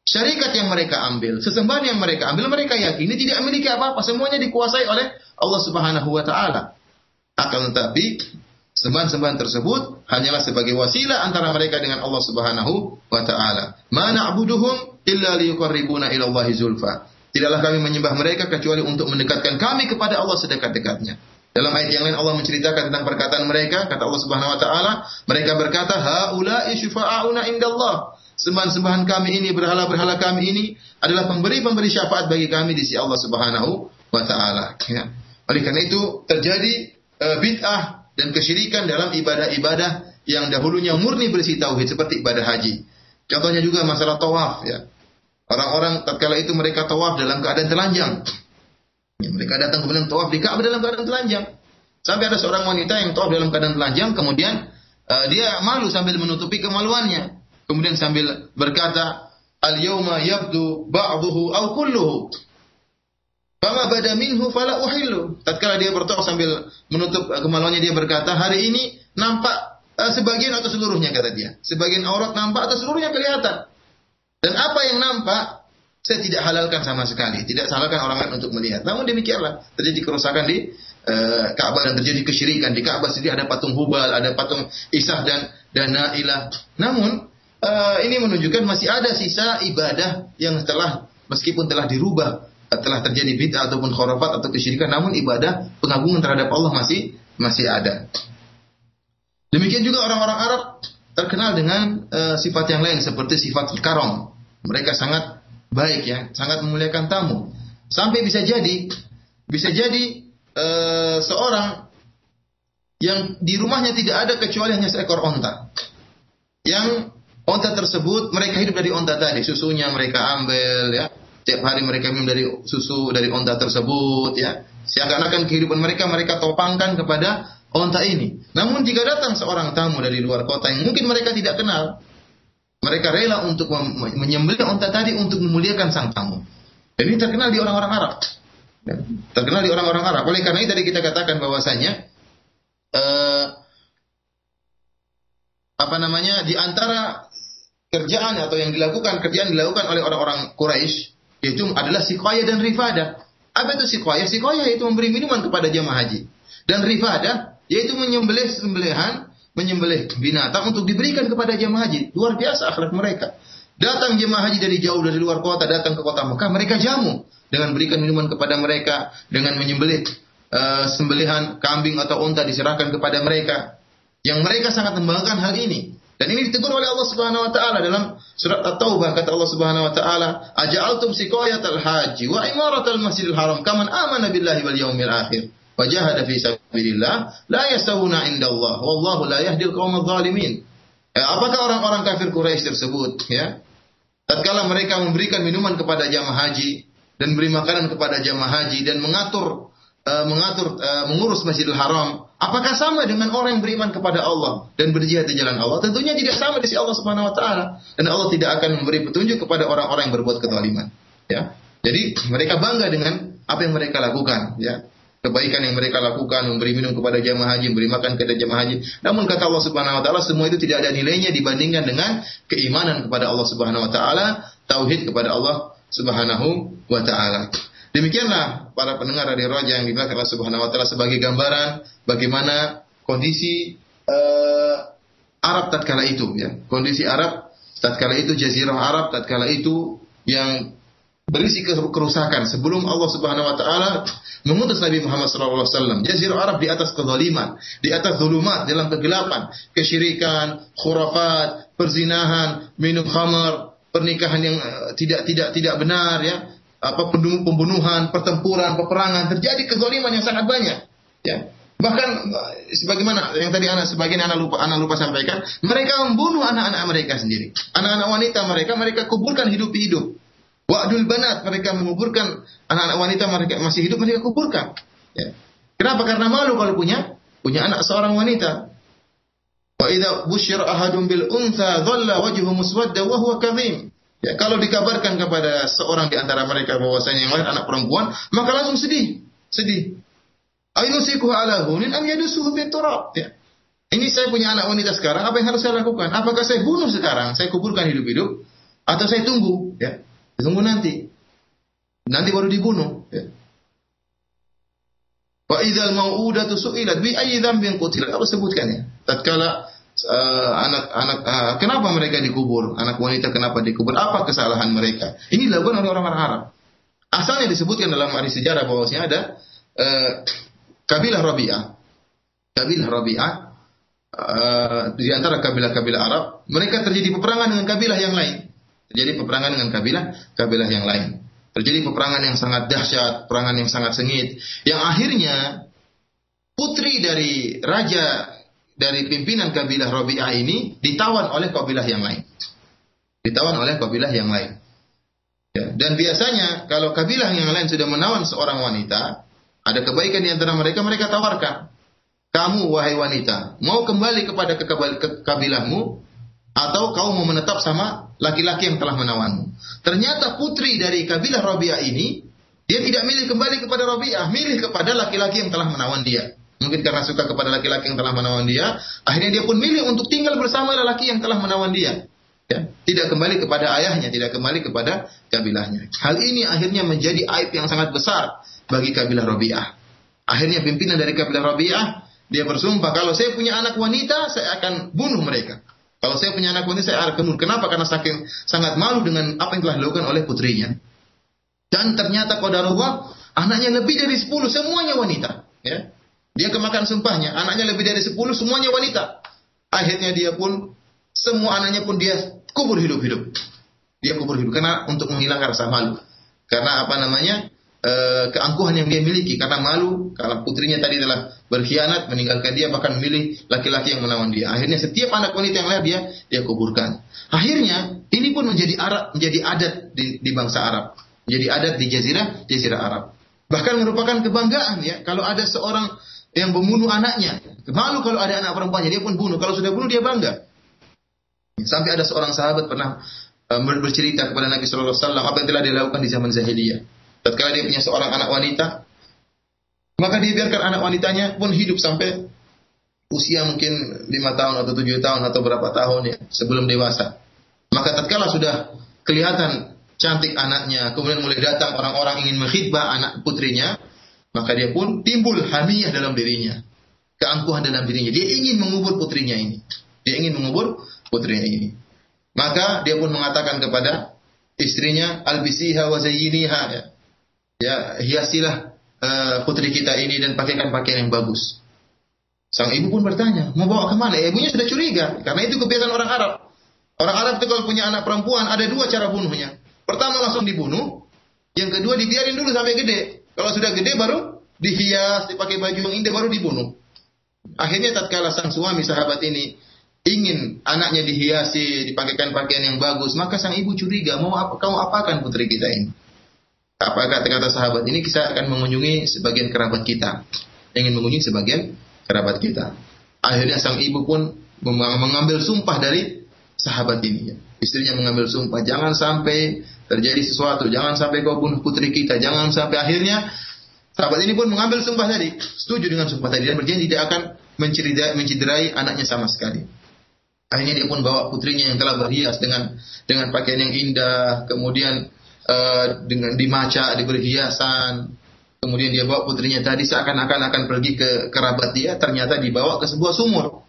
Syarikat yang mereka ambil, sesembahan yang mereka ambil, mereka yakini tidak memiliki apa-apa. Semuanya dikuasai oleh Allah Subhanahu wa taala. Akan tetapi sembahan-sembahan tersebut hanyalah sebagai wasilah antara mereka dengan Allah Subhanahu wa taala. Ma na'buduhum illa liyuqarribuna ila Allah zulfa. Tidaklah kami menyembah mereka kecuali untuk mendekatkan kami kepada Allah sedekat-dekatnya. Dalam ayat yang lain Allah menceritakan tentang perkataan mereka, kata Allah Subhanahu wa taala, mereka berkata, "Haula'i syufa'auna indallah." sembahan-sembahan kami ini, berhala-berhala kami ini adalah pemberi-pemberi syafaat bagi kami di sisi Allah Subhanahu wa taala. Ya. Oleh karena itu terjadi uh, bid'ah dan kesyirikan dalam ibadah-ibadah yang dahulunya murni berisi tauhid seperti ibadah haji. Contohnya juga masalah tawaf ya. Orang-orang tatkala itu mereka tawaf dalam keadaan telanjang. Ya, mereka datang kemudian tawaf di Ka'bah dalam keadaan telanjang. Sampai ada seorang wanita yang tawaf dalam keadaan telanjang kemudian uh, dia malu sambil menutupi kemaluannya. Kemudian sambil berkata, Al-yawma yabdu ba'duhu au kulluhu. Fama bada minhu fala uhillu. Tatkala dia bertawaf sambil menutup kemaluannya dia berkata, hari ini nampak uh, sebagian atau seluruhnya kata dia. Sebagian aurat nampak atau seluruhnya kelihatan. Dan apa yang nampak saya tidak halalkan sama sekali, tidak salahkan orang lain untuk melihat. Namun demikianlah terjadi kerusakan di uh, Ka'bah dan terjadi kesyirikan di Ka'bah sendiri ada patung Hubal, ada patung Isah dan dan Nailah. Namun uh, ini menunjukkan masih ada sisa ibadah yang telah meskipun telah dirubah telah terjadi bid'ah ataupun khurafat atau kesyirikan namun ibadah pengagungan terhadap Allah masih masih ada. Demikian juga orang-orang Arab terkenal dengan uh, sifat yang lain seperti sifat karom. Mereka sangat baik ya, sangat memuliakan tamu. Sampai bisa jadi bisa jadi uh, seorang yang di rumahnya tidak ada kecuali hanya seekor onta. Yang Onta tersebut mereka hidup dari onta tadi, susunya mereka ambil ya. Setiap hari mereka minum dari susu dari onta tersebut ya. Seakan-akan kehidupan mereka mereka topangkan kepada onta ini. Namun jika datang seorang tamu dari luar kota yang mungkin mereka tidak kenal, mereka rela untuk menyembelih onta tadi untuk memuliakan sang tamu. Dan ini terkenal di orang-orang Arab. Ya, terkenal di orang-orang Arab. Oleh karena itu tadi kita katakan bahwasanya uh, apa namanya di antara kerjaan atau yang dilakukan kerjaan dilakukan oleh orang-orang Quraisy yaitu adalah sikoya dan rifada. Apa itu sikoya? Sikoya yaitu memberi minuman kepada jamaah haji. Dan rifada yaitu menyembelih sembelihan, menyembelih binatang untuk diberikan kepada jamaah haji. Luar biasa akhlak mereka. Datang jemaah haji dari jauh dari luar kota datang ke kota Mekah, mereka jamu dengan berikan minuman kepada mereka, dengan menyembelih uh, sembelihan kambing atau unta diserahkan kepada mereka. Yang mereka sangat membanggakan hal ini. Dan ini ditegur oleh Allah Subhanahu wa taala dalam surat At-Taubah kata Allah Subhanahu wa taala, "Aja'altum siqayatal haji wa imaratal masjidil haram kaman amana billahi wal yaumil akhir wa jahada fi sabilillah la yasawuna indallah wallahu la yahdil qaumadh dhalimin." Ya, apakah orang-orang kafir Quraisy tersebut ya tatkala mereka memberikan minuman kepada jamaah haji dan beri makanan kepada jamaah haji dan mengatur uh, mengatur uh, mengurus Masjidil Haram, apakah sama dengan orang yang beriman kepada Allah dan berjihad di jalan Allah? Tentunya tidak sama di sisi Allah Subhanahu wa taala dan Allah tidak akan memberi petunjuk kepada orang-orang yang berbuat kezaliman. Ya. Jadi mereka bangga dengan apa yang mereka lakukan, ya kebaikan yang mereka lakukan, memberi minum kepada jamaah haji, memberi makan kepada jamaah haji. Namun kata Allah Subhanahu wa taala semua itu tidak ada nilainya dibandingkan dengan keimanan kepada Allah Subhanahu wa taala, tauhid kepada Allah Subhanahu wa taala. Demikianlah para pendengar dari Raja yang dimuliakan Allah Subhanahu wa taala sebagai gambaran bagaimana kondisi uh, Arab tatkala itu ya. Kondisi Arab tatkala itu jazirah Arab tatkala itu yang berisi kerusakan sebelum Allah Subhanahu wa taala mengutus Nabi Muhammad wasallam. Jazirah Arab di atas kezaliman, di atas zulumat, dalam kegelapan, kesyirikan, khurafat, perzinahan, minum khamar, pernikahan yang uh, tidak tidak tidak benar ya, apa pembunuhan, pertempuran, peperangan, terjadi kezaliman yang sangat banyak. Ya. Bahkan sebagaimana yang tadi anak sebagian anak lupa anak lupa sampaikan, mereka membunuh anak-anak mereka sendiri. Anak-anak wanita mereka mereka kuburkan hidup-hidup. Wa'dul banat, mereka menguburkan anak-anak wanita mereka masih hidup mereka kuburkan. Ya. Kenapa? Karena malu kalau punya punya anak seorang wanita. Wa idza busyira ahadun bil untha dhalla wajhu muswadda wa huwa kadhim. Ya, kalau dikabarkan kepada seorang di antara mereka bahwasanya yang lain anak perempuan, maka langsung sedih, sedih. Ayusiku ala hunin am yadusuhu. Ya. Ini saya punya anak wanita sekarang, apa yang harus saya lakukan? Apakah saya bunuh sekarang? Saya kuburkan hidup-hidup atau saya tunggu, ya? Tunggu nanti. Nanti baru dibunuh. Ya. Wa idzal mau'udatu su'ilat bi ayyi dzambin qutilat. Allah sebutkan ya. Tatkala anak-anak uh, uh, kenapa mereka dikubur? Anak wanita kenapa dikubur? Apa kesalahan mereka? Ini dilakukan oleh orang-orang Arab. Asalnya disebutkan dalam hari sejarah bahwasanya ada uh, kabilah Rabi'ah. Kabilah Rabi'ah uh, di antara kabilah-kabilah Arab, mereka terjadi peperangan dengan kabilah yang lain. Terjadi peperangan dengan kabilah kabilah yang lain. Terjadi peperangan yang sangat dahsyat, peperangan yang sangat sengit, yang akhirnya putri dari raja dari pimpinan kabilah Rabi'ah ini ditawan oleh kabilah yang lain. Ditawan oleh kabilah yang lain. Ya, dan biasanya kalau kabilah yang lain sudah menawan seorang wanita, ada kebaikan di antara mereka, mereka tawarkan. Kamu wahai wanita, mau kembali kepada kabilahmu atau kau mau menetap sama laki-laki yang telah menawanmu. Ternyata putri dari kabilah Rabi'ah ini dia tidak milih kembali kepada Rabi'ah, milih kepada laki-laki yang telah menawan dia. Mungkin karena suka kepada laki-laki yang telah menawan dia, akhirnya dia pun milih untuk tinggal bersama laki yang telah menawan dia. Ya, tidak kembali kepada ayahnya, tidak kembali kepada kabilahnya. Hal ini akhirnya menjadi aib yang sangat besar bagi kabilah Rabi'ah. Akhirnya pimpinan dari kabilah Rabi'ah dia bersumpah kalau saya punya anak wanita, saya akan bunuh mereka. Kalau saya punya anak wanita, saya akan bunuh. Kenapa? Karena saking sangat malu dengan apa yang telah dilakukan oleh putrinya. Dan ternyata qadarullah, anaknya lebih dari 10, semuanya wanita. Ya. Dia kemakan sumpahnya, anaknya lebih dari 10, semuanya wanita. Akhirnya dia pun, semua anaknya pun dia kubur hidup-hidup. Dia kubur hidup, karena untuk menghilangkan rasa malu. Karena apa namanya, Eh, keangkuhan yang dia miliki karena malu karena putrinya tadi telah berkhianat meninggalkan dia bahkan memilih laki-laki yang menawan dia. Akhirnya setiap anak wanita yang lain dia dia kuburkan. Akhirnya ini pun menjadi Arab menjadi adat di, di bangsa Arab, menjadi adat di jazirah jazirah Arab. Bahkan merupakan kebanggaan ya kalau ada seorang yang membunuh anaknya. Malu kalau ada anak perempuannya dia pun bunuh. Kalau sudah bunuh dia bangga. Sampai ada seorang sahabat pernah uh, bercerita kepada Nabi Shallallahu Alaihi apa yang telah dilakukan di zaman jahiliyah. Tatkala dia punya seorang anak wanita, maka dia biarkan anak wanitanya pun hidup sampai usia mungkin lima tahun atau tujuh tahun atau berapa tahun ya sebelum dewasa. Maka tatkala sudah kelihatan cantik anaknya, kemudian mulai datang orang-orang ingin menghidbah anak putrinya, maka dia pun timbul hamiyah dalam dirinya, keangkuhan dalam dirinya. Dia ingin mengubur putrinya ini. Dia ingin mengubur putrinya ini. Maka dia pun mengatakan kepada istrinya, albisiha wa zayyiniha ya ya hiasilah uh, putri kita ini dan pakaikan pakaian yang bagus. Sang ibu pun bertanya, mau bawa ke mana? Ya, ibunya sudah curiga, karena itu kebiasaan orang Arab. Orang Arab itu kalau punya anak perempuan, ada dua cara bunuhnya. Pertama langsung dibunuh, yang kedua dibiarin dulu sampai gede. Kalau sudah gede baru dihias, dipakai baju yang indah, baru dibunuh. Akhirnya tatkala sang suami sahabat ini ingin anaknya dihiasi, dipakaikan pakaian yang bagus, maka sang ibu curiga, mau apa kamu apakan putri kita ini? Apa kata-kata sahabat ini kita akan mengunjungi sebagian kerabat kita, ingin mengunjungi sebagian kerabat kita. Akhirnya sang ibu pun mengambil sumpah dari sahabat ini. Istrinya mengambil sumpah, jangan sampai terjadi sesuatu, jangan sampai kau bunuh putri kita, jangan sampai akhirnya sahabat ini pun mengambil sumpah tadi, setuju dengan sumpah tadi dan berjanji tidak akan mencederai, mencederai anaknya sama sekali. Akhirnya dia pun bawa putrinya yang telah berhias dengan dengan pakaian yang indah, kemudian uh, dengan dimaca, diberi hiasan. Kemudian dia bawa putrinya tadi seakan-akan akan pergi ke kerabat dia, ternyata dibawa ke sebuah sumur.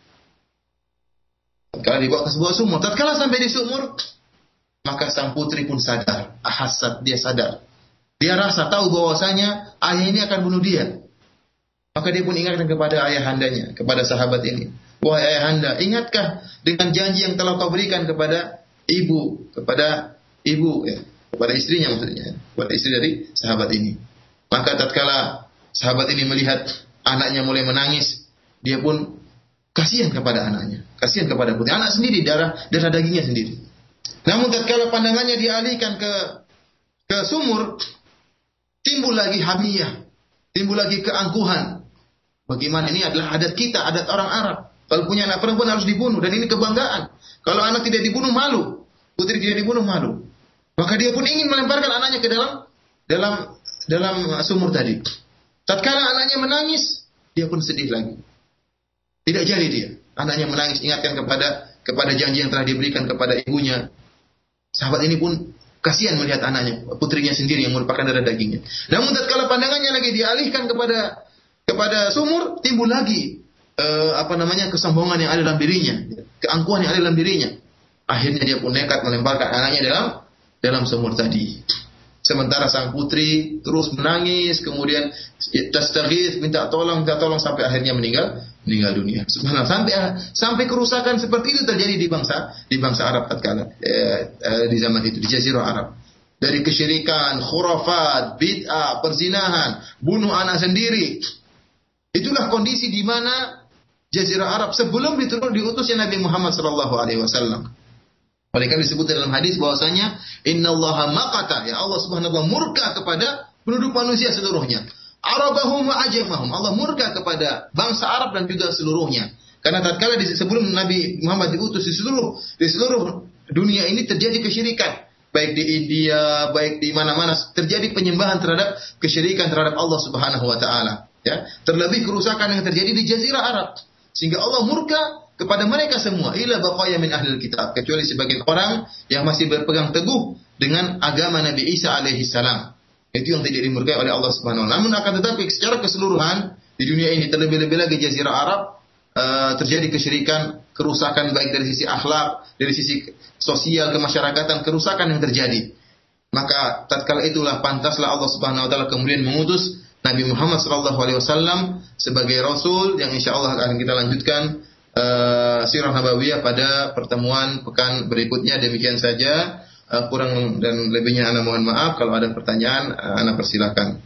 Kalau dibawa ke sebuah sumur, tatkala sampai di sumur, maka sang putri pun sadar, ahasat dia sadar. Dia rasa tahu bahwasanya ayah ini akan bunuh dia. Maka dia pun ingatkan kepada ayahandanya, kepada sahabat ini. Wahai ayahanda, ingatkah dengan janji yang telah kau berikan kepada ibu, kepada ibu, ya, kepada istrinya maksudnya, kepada istri dari sahabat ini. Maka tatkala sahabat ini melihat anaknya mulai menangis, dia pun kasihan kepada anaknya, kasihan kepada putri. Anak sendiri darah darah dagingnya sendiri. Namun tatkala pandangannya dialihkan ke ke sumur, timbul lagi hamiyah, timbul lagi keangkuhan. Bagaimana ini adalah adat kita, adat orang Arab. Kalau punya anak perempuan harus dibunuh dan ini kebanggaan. Kalau anak tidak dibunuh malu, putri tidak dibunuh malu. Maka dia pun ingin melemparkan anaknya ke dalam dalam dalam sumur tadi. Tatkala anaknya menangis, dia pun sedih lagi. Tidak jadi dia. Anaknya menangis ingatkan kepada kepada janji yang telah diberikan kepada ibunya. Sahabat ini pun kasihan melihat anaknya, putrinya sendiri yang merupakan darah dagingnya. Namun tatkala pandangannya lagi dialihkan kepada kepada sumur, timbul lagi uh, apa namanya kesombongan yang ada dalam dirinya, keangkuhan yang ada dalam dirinya. Akhirnya dia pun nekat melemparkan anaknya dalam dalam sumur tadi. Sementara sang putri terus menangis, kemudian tastaghith, minta tolong, minta tolong sampai akhirnya meninggal meninggal dunia. Subhanallah sampai sampai kerusakan seperti itu terjadi di bangsa di bangsa Arab tatkala eh, eh, di zaman itu di Jazirah Arab. Dari kesyirikan, khurafat, bid'ah, perzinahan, bunuh anak sendiri. Itulah kondisi di mana Jazirah Arab sebelum diturun diutusnya Nabi Muhammad sallallahu alaihi wasallam. Oleh karena disebut dalam hadis bahwasanya innallaha maqata ya Allah Subhanahu wa murka kepada penduduk manusia seluruhnya. Arabahum wa ajamahum. Allah murka kepada bangsa Arab dan juga seluruhnya. Karena tatkala di sebelum Nabi Muhammad diutus di seluruh di seluruh dunia ini terjadi kesyirikan. Baik di India, baik di mana-mana terjadi penyembahan terhadap kesyirikan terhadap Allah Subhanahu wa taala. Ya, terlebih kerusakan yang terjadi di jazirah Arab. Sehingga Allah murka kepada mereka semua ila baqaya min ahli kitab kecuali sebagian orang yang masih berpegang teguh dengan agama Nabi Isa alaihi salam. Itu yang tidak dimurkai oleh Allah Subhanahu. Namun akan tetapi secara keseluruhan di dunia ini terlebih-lebih lagi jazirah Arab uh, terjadi kesyirikan, kerusakan baik dari sisi akhlak, dari sisi sosial kemasyarakatan, kerusakan yang terjadi. Maka tatkala itulah pantaslah Allah Subhanahu wa taala kemudian mengutus Nabi Muhammad SAW sebagai Rasul yang insya Allah akan kita lanjutkan uh, sirah nabawiyah pada pertemuan pekan berikutnya. Demikian saja. Uh, kurang dan lebihnya Anda mohon maaf. Kalau ada pertanyaan, uh, Anda persilahkan.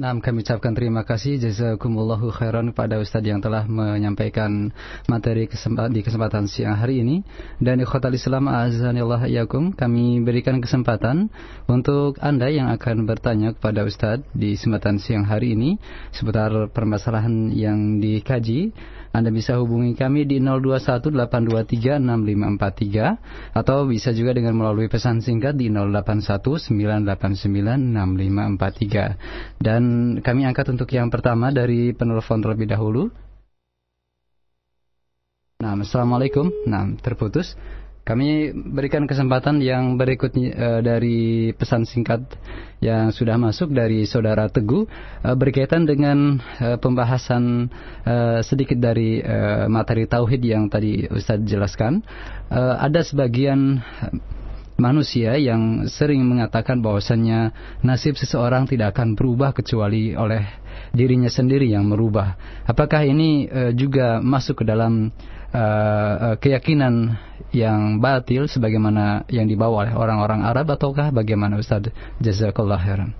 Nah, kami ucapkan terima kasih jazakumullahu khairan kepada Ustadz yang telah menyampaikan materi kesempatan, di kesempatan siang hari ini. Dan ikhwatal Islam azanillah yakum, kami berikan kesempatan untuk Anda yang akan bertanya kepada Ustadz di kesempatan siang hari ini seputar permasalahan yang dikaji anda bisa hubungi kami di 0218236543 atau bisa juga dengan melalui pesan singkat di 0819896543. Dan kami angkat untuk yang pertama dari penelpon terlebih dahulu. Nah, Assalamualaikum. Nah, terputus. Kami berikan kesempatan yang berikutnya uh, dari pesan singkat yang sudah masuk dari saudara Teguh uh, berkaitan dengan uh, pembahasan uh, sedikit dari uh, materi tauhid yang tadi Ustadz jelaskan. Uh, ada sebagian manusia yang sering mengatakan bahwasannya nasib seseorang tidak akan berubah kecuali oleh dirinya sendiri yang merubah. Apakah ini uh, juga masuk ke dalam uh, keyakinan yang batil sebagaimana yang dibawa oleh orang-orang Arab ataukah bagaimana Ustaz? Jazakallah khairan.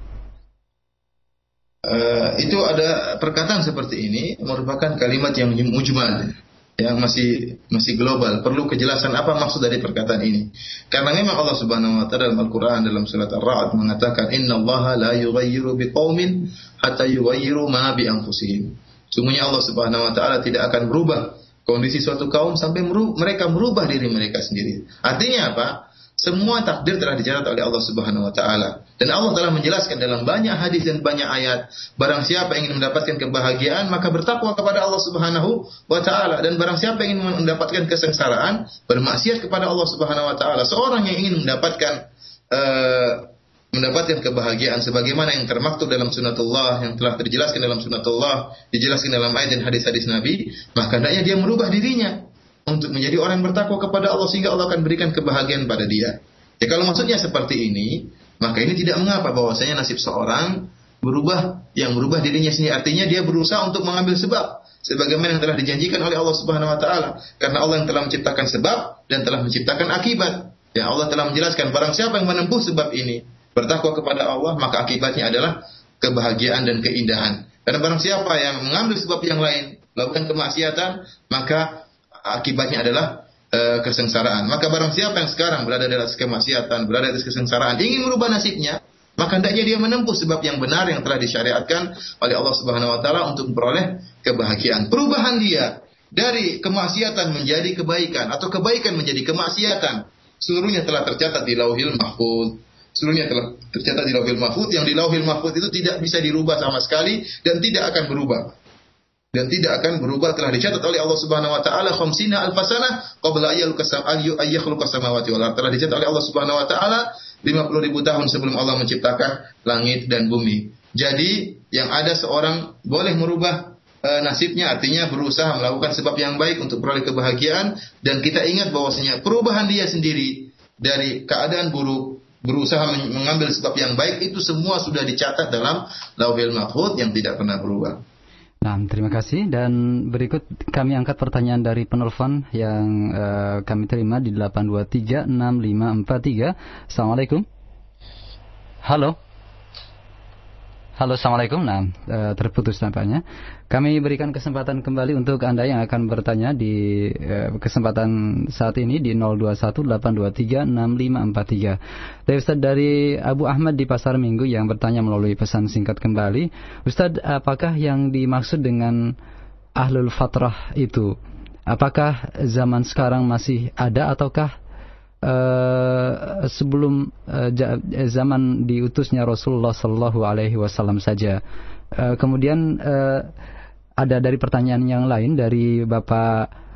Uh, itu ada perkataan seperti ini merupakan kalimat yang mujmal yang masih masih global perlu kejelasan apa maksud dari perkataan ini karena memang Allah Subhanahu wa taala dalam Al-Qur'an dalam surat Ar-Ra'd mengatakan innallaha la yughayyiru biqaumin hatta yughayyiru ma bi anfusihim sungguhnya Allah Subhanahu wa taala tidak akan berubah kondisi suatu kaum sampai mereka merubah diri mereka sendiri artinya apa semua takdir telah dicatat oleh Allah Subhanahu wa taala. Dan Allah telah menjelaskan dalam banyak hadis dan banyak ayat, barang siapa ingin mendapatkan kebahagiaan maka bertakwa kepada Allah Subhanahu wa taala dan barang siapa ingin mendapatkan kesengsaraan bermaksiat kepada Allah Subhanahu wa taala. Seorang yang ingin mendapatkan uh, mendapatkan kebahagiaan sebagaimana yang termaktub dalam sunnatullah yang telah terjelaskan dalam sunnatullah dijelaskan dalam ayat dan hadis-hadis Nabi maka hendaknya dia merubah dirinya untuk menjadi orang yang bertakwa kepada Allah sehingga Allah akan berikan kebahagiaan pada dia. Ya kalau maksudnya seperti ini, maka ini tidak mengapa bahwasanya nasib seorang berubah yang berubah dirinya sendiri artinya dia berusaha untuk mengambil sebab sebagaimana yang telah dijanjikan oleh Allah Subhanahu wa taala karena Allah yang telah menciptakan sebab dan telah menciptakan akibat. Ya Allah telah menjelaskan barang siapa yang menempuh sebab ini bertakwa kepada Allah maka akibatnya adalah kebahagiaan dan keindahan. Karena barang siapa yang mengambil sebab yang lain melakukan kemaksiatan maka akibatnya adalah e, kesengsaraan. Maka barang siapa yang sekarang berada di atas kemaksiatan, berada di kesengsaraan, ingin merubah nasibnya, maka hendaknya dia menempuh sebab yang benar yang telah disyariatkan oleh Allah Subhanahu wa taala untuk memperoleh kebahagiaan. Perubahan dia dari kemaksiatan menjadi kebaikan atau kebaikan menjadi kemaksiatan, seluruhnya telah tercatat di Lauhil Mahfuz. Seluruhnya telah tercatat di Lauhil Mahfuz yang di Lauhil Mahfuz itu tidak bisa dirubah sama sekali dan tidak akan berubah dan tidak akan berubah telah dicatat oleh Allah Subhanahu wa taala khamsina alfasana qabla ayyukhluqa samawati wal telah dicatat oleh Allah Subhanahu wa taala 50 ribu tahun sebelum Allah menciptakan langit dan bumi. Jadi yang ada seorang boleh merubah e, nasibnya artinya berusaha melakukan sebab yang baik untuk peroleh kebahagiaan dan kita ingat bahwasanya perubahan dia sendiri dari keadaan buruk berusaha mengambil sebab yang baik itu semua sudah dicatat dalam Lauhil Mahfuz yang tidak pernah berubah.
Nah, terima kasih dan berikut kami angkat pertanyaan dari penelpon yang uh, kami terima di 8236543. Assalamualaikum. Halo. Halo, assalamualaikum. Nah, uh, terputus tampaknya. Kami berikan kesempatan kembali untuk anda yang akan bertanya di uh, kesempatan saat ini di 0218236543. Dari Ustaz dari Abu Ahmad di Pasar Minggu yang bertanya melalui pesan singkat kembali, Ustaz, apakah yang dimaksud dengan ahlul fatrah itu? Apakah zaman sekarang masih ada ataukah uh, sebelum uh, zaman diutusnya Rasulullah Shallallahu Alaihi Wasallam saja. Uh, kemudian uh, ada dari pertanyaan yang lain dari Bapak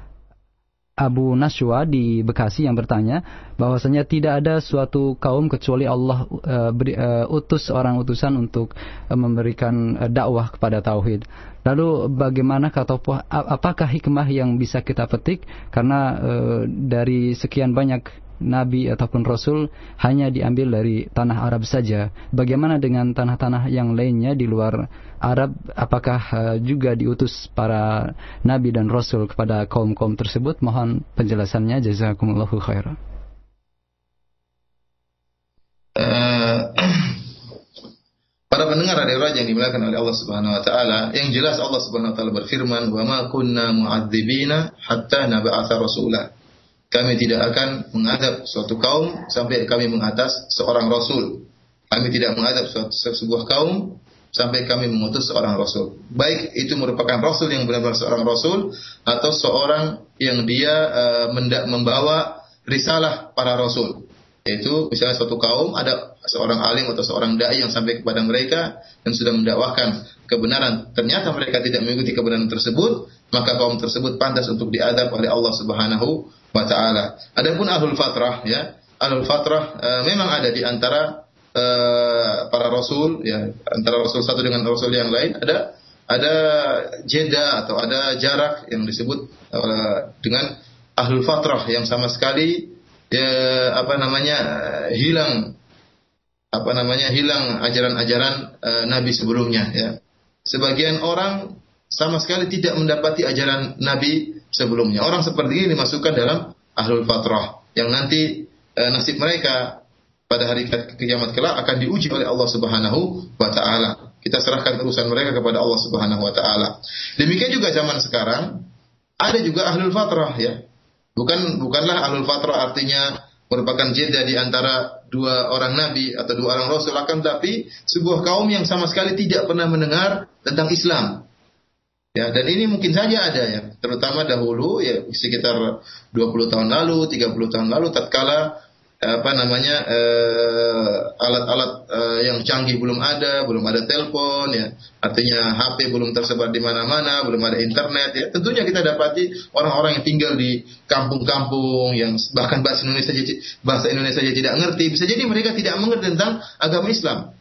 Abu Naswa di Bekasi yang bertanya bahwasanya tidak ada suatu kaum kecuali Allah uh, beri, uh, utus orang utusan untuk uh, memberikan uh, dakwah kepada tauhid. Lalu bagaimana atau apakah hikmah yang bisa kita petik karena uh, dari sekian banyak nabi ataupun rasul hanya diambil dari tanah Arab saja. Bagaimana dengan tanah-tanah yang lainnya di luar Arab? Apakah uh, juga diutus para nabi dan rasul kepada kaum-kaum tersebut? Mohon penjelasannya. Jazakumullahu khairan.
Uh, para pendengar radio raja yang dimuliakan oleh Allah Subhanahu wa taala, yang jelas Allah Subhanahu wa taala berfirman, "Wa ma kunna mu'adzibina hatta nab'atha rasula." Kami tidak akan menghadap suatu kaum sampai kami mengatas seorang rasul. Kami tidak menghadap suatu, sebuah kaum sampai kami mengutus seorang rasul. Baik itu merupakan rasul yang benar-benar seorang rasul atau seorang yang dia uh, membawa risalah para rasul. Yaitu misalnya suatu kaum ada seorang alim atau seorang dai yang sampai kepada mereka dan sudah mendakwahkan kebenaran. Ternyata mereka tidak mengikuti kebenaran tersebut, maka kaum tersebut pantas untuk diadab oleh Allah Subhanahu wa taala. Adapun ahlul fatrah ya, ahlul fatrah e, memang ada di antara e, para rasul ya, antara rasul satu dengan rasul yang lain ada ada jeda atau ada jarak yang disebut e, dengan ahlul fatrah yang sama sekali ya, apa namanya hilang apa namanya hilang ajaran-ajaran e, nabi sebelumnya ya. Sebagian orang sama sekali tidak mendapati ajaran nabi sebelumnya. Orang seperti ini dimasukkan dalam ahlul fatrah yang nanti e, nasib mereka pada hari kiamat kelak akan diuji oleh Allah Subhanahu wa taala. Kita serahkan urusan mereka kepada Allah Subhanahu wa taala. Demikian juga zaman sekarang ada juga ahlul fatrah ya. Bukan bukanlah ahlul fatrah artinya merupakan jeda di antara dua orang nabi atau dua orang rasul akan tapi sebuah kaum yang sama sekali tidak pernah mendengar tentang Islam. Ya, dan ini mungkin saja ada ya, terutama dahulu ya sekitar 20 tahun lalu, 30 tahun lalu tatkala apa namanya eh, alat-alat uh, yang canggih belum ada, belum ada telepon ya. Artinya HP belum tersebar di mana-mana, belum ada internet ya. Tentunya kita dapati orang-orang yang tinggal di kampung-kampung yang bahkan bahasa Indonesia bahasa Indonesia saja tidak ngerti, bisa jadi mereka tidak mengerti tentang agama Islam.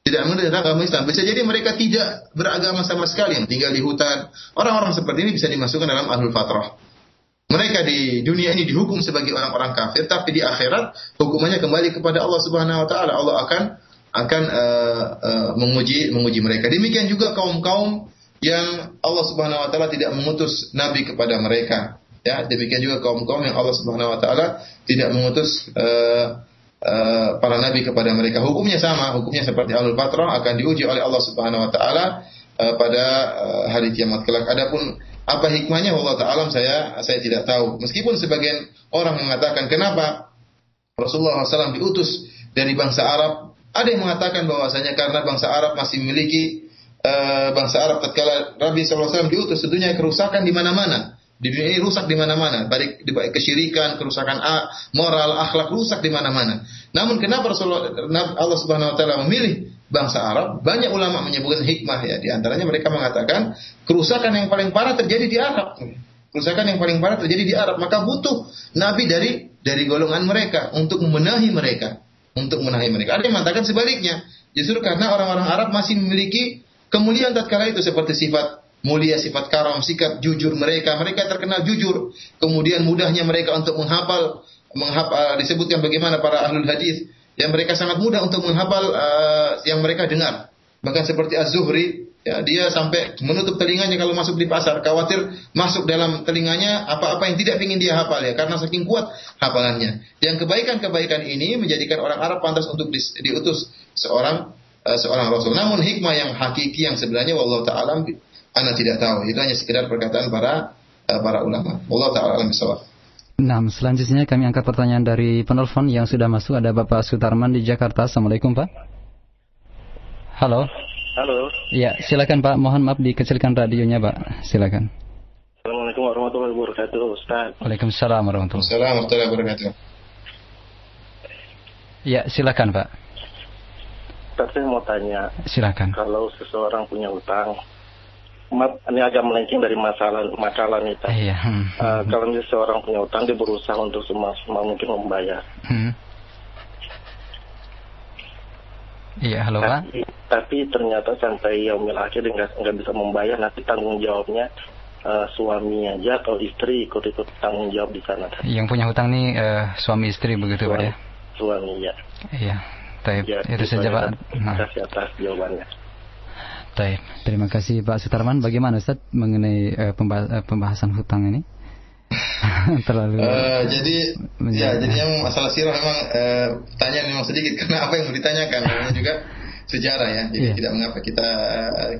Tidak tentang agama Islam. Bisa jadi mereka tidak beragama sama sekali yang tinggal di hutan. Orang-orang seperti ini bisa dimasukkan dalam ahlul fatrah. Mereka di dunia ini dihukum sebagai orang-orang kafir, tapi di akhirat hukumannya kembali kepada Allah Subhanahu wa taala. Allah akan akan uh, uh, menguji menguji mereka. Demikian juga kaum-kaum yang Allah Subhanahu wa taala tidak mengutus nabi kepada mereka. Ya, demikian juga kaum-kaum yang Allah Subhanahu wa taala tidak mengutus uh, uh, para nabi kepada mereka. Hukumnya sama, hukumnya seperti Alul Fatrah akan diuji oleh Allah Subhanahu wa taala uh, pada uh, hari kiamat kelak. Adapun apa hikmahnya Allah Ta'ala saya saya tidak tahu. Meskipun sebagian orang mengatakan kenapa Rasulullah SAW diutus dari bangsa Arab. Ada yang mengatakan bahwasanya karena bangsa Arab masih memiliki uh, bangsa Arab tatkala Nabi SAW diutus tentunya kerusakan di mana-mana. Di dunia ini rusak di mana-mana, baik baik kesyirikan, kerusakan moral, akhlak rusak di mana-mana. Namun kenapa Rasulullah Allah Subhanahu wa taala memilih bangsa Arab? Banyak ulama menyebutkan hikmah ya, di antaranya mereka mengatakan kerusakan yang paling parah terjadi di Arab. Kerusakan yang paling parah terjadi di Arab, maka butuh nabi dari dari golongan mereka untuk membenahi mereka, untuk membenahi mereka. Ada yang mengatakan sebaliknya, justru karena orang-orang Arab masih memiliki kemuliaan tatkala itu seperti sifat mulia sifat karam, sikap jujur mereka. Mereka terkenal jujur. Kemudian mudahnya mereka untuk menghafal, menghafal disebutkan bagaimana para ahlul hadis yang mereka sangat mudah untuk menghafal uh, yang mereka dengar. Bahkan seperti Az-Zuhri, ya, dia sampai menutup telinganya kalau masuk di pasar, khawatir masuk dalam telinganya apa-apa yang tidak ingin dia hafal ya, karena saking kuat hafalannya. Yang kebaikan-kebaikan ini menjadikan orang Arab pantas untuk di, diutus seorang uh, seorang rasul. Namun hikmah yang hakiki yang sebenarnya wallahu taala anda tidak tahu. Itu hanya sekedar perkataan para uh, para ulama. Allah taala alam bisawab.
Nah, selanjutnya kami angkat pertanyaan dari penelpon yang sudah masuk ada Bapak Sutarman di Jakarta. Assalamualaikum Pak. Halo.
Halo.
Ya, silakan Pak. Mohon maaf dikecilkan radionya Pak. Silakan.
Assalamualaikum warahmatullahi wabarakatuh, Ustaz.
Waalaikumsalam warahmatullahi wabarakatuh. Ya, silakan Pak.
Ustaz, saya mau tanya.
Silakan.
Kalau seseorang punya utang, ini agak melenceng dari masalah masalah nih
Iya. Hmm.
Uh, kalau misalnya seorang punya utang dia berusaha untuk semaksimal mungkin membayar.
Hmm. Iya, halo
tapi, Pak. Tapi ternyata sampai yaumil akhir dia nggak bisa membayar, nanti tanggung jawabnya uh, suami aja atau istri ikut-ikut tanggung jawab di sana.
Yang punya hutang nih uh, suami istri begitu
suami,
Pak ya?
Suami ya.
Iya. Taib. Ya, itu saja Pak.
Nah. Kasih atas jawabannya.
Taib. Terima kasih Pak Sutarman. Bagaimana Ustaz mengenai uh, pembahasan hutang ini?
Terlalu. Uh, jadi ya, jadi yang masalah sirah memang uh, pertanyaan memang sedikit karena apa yang mau ditanyakan namanya juga sejarah ya. Jadi yeah. tidak mengapa kita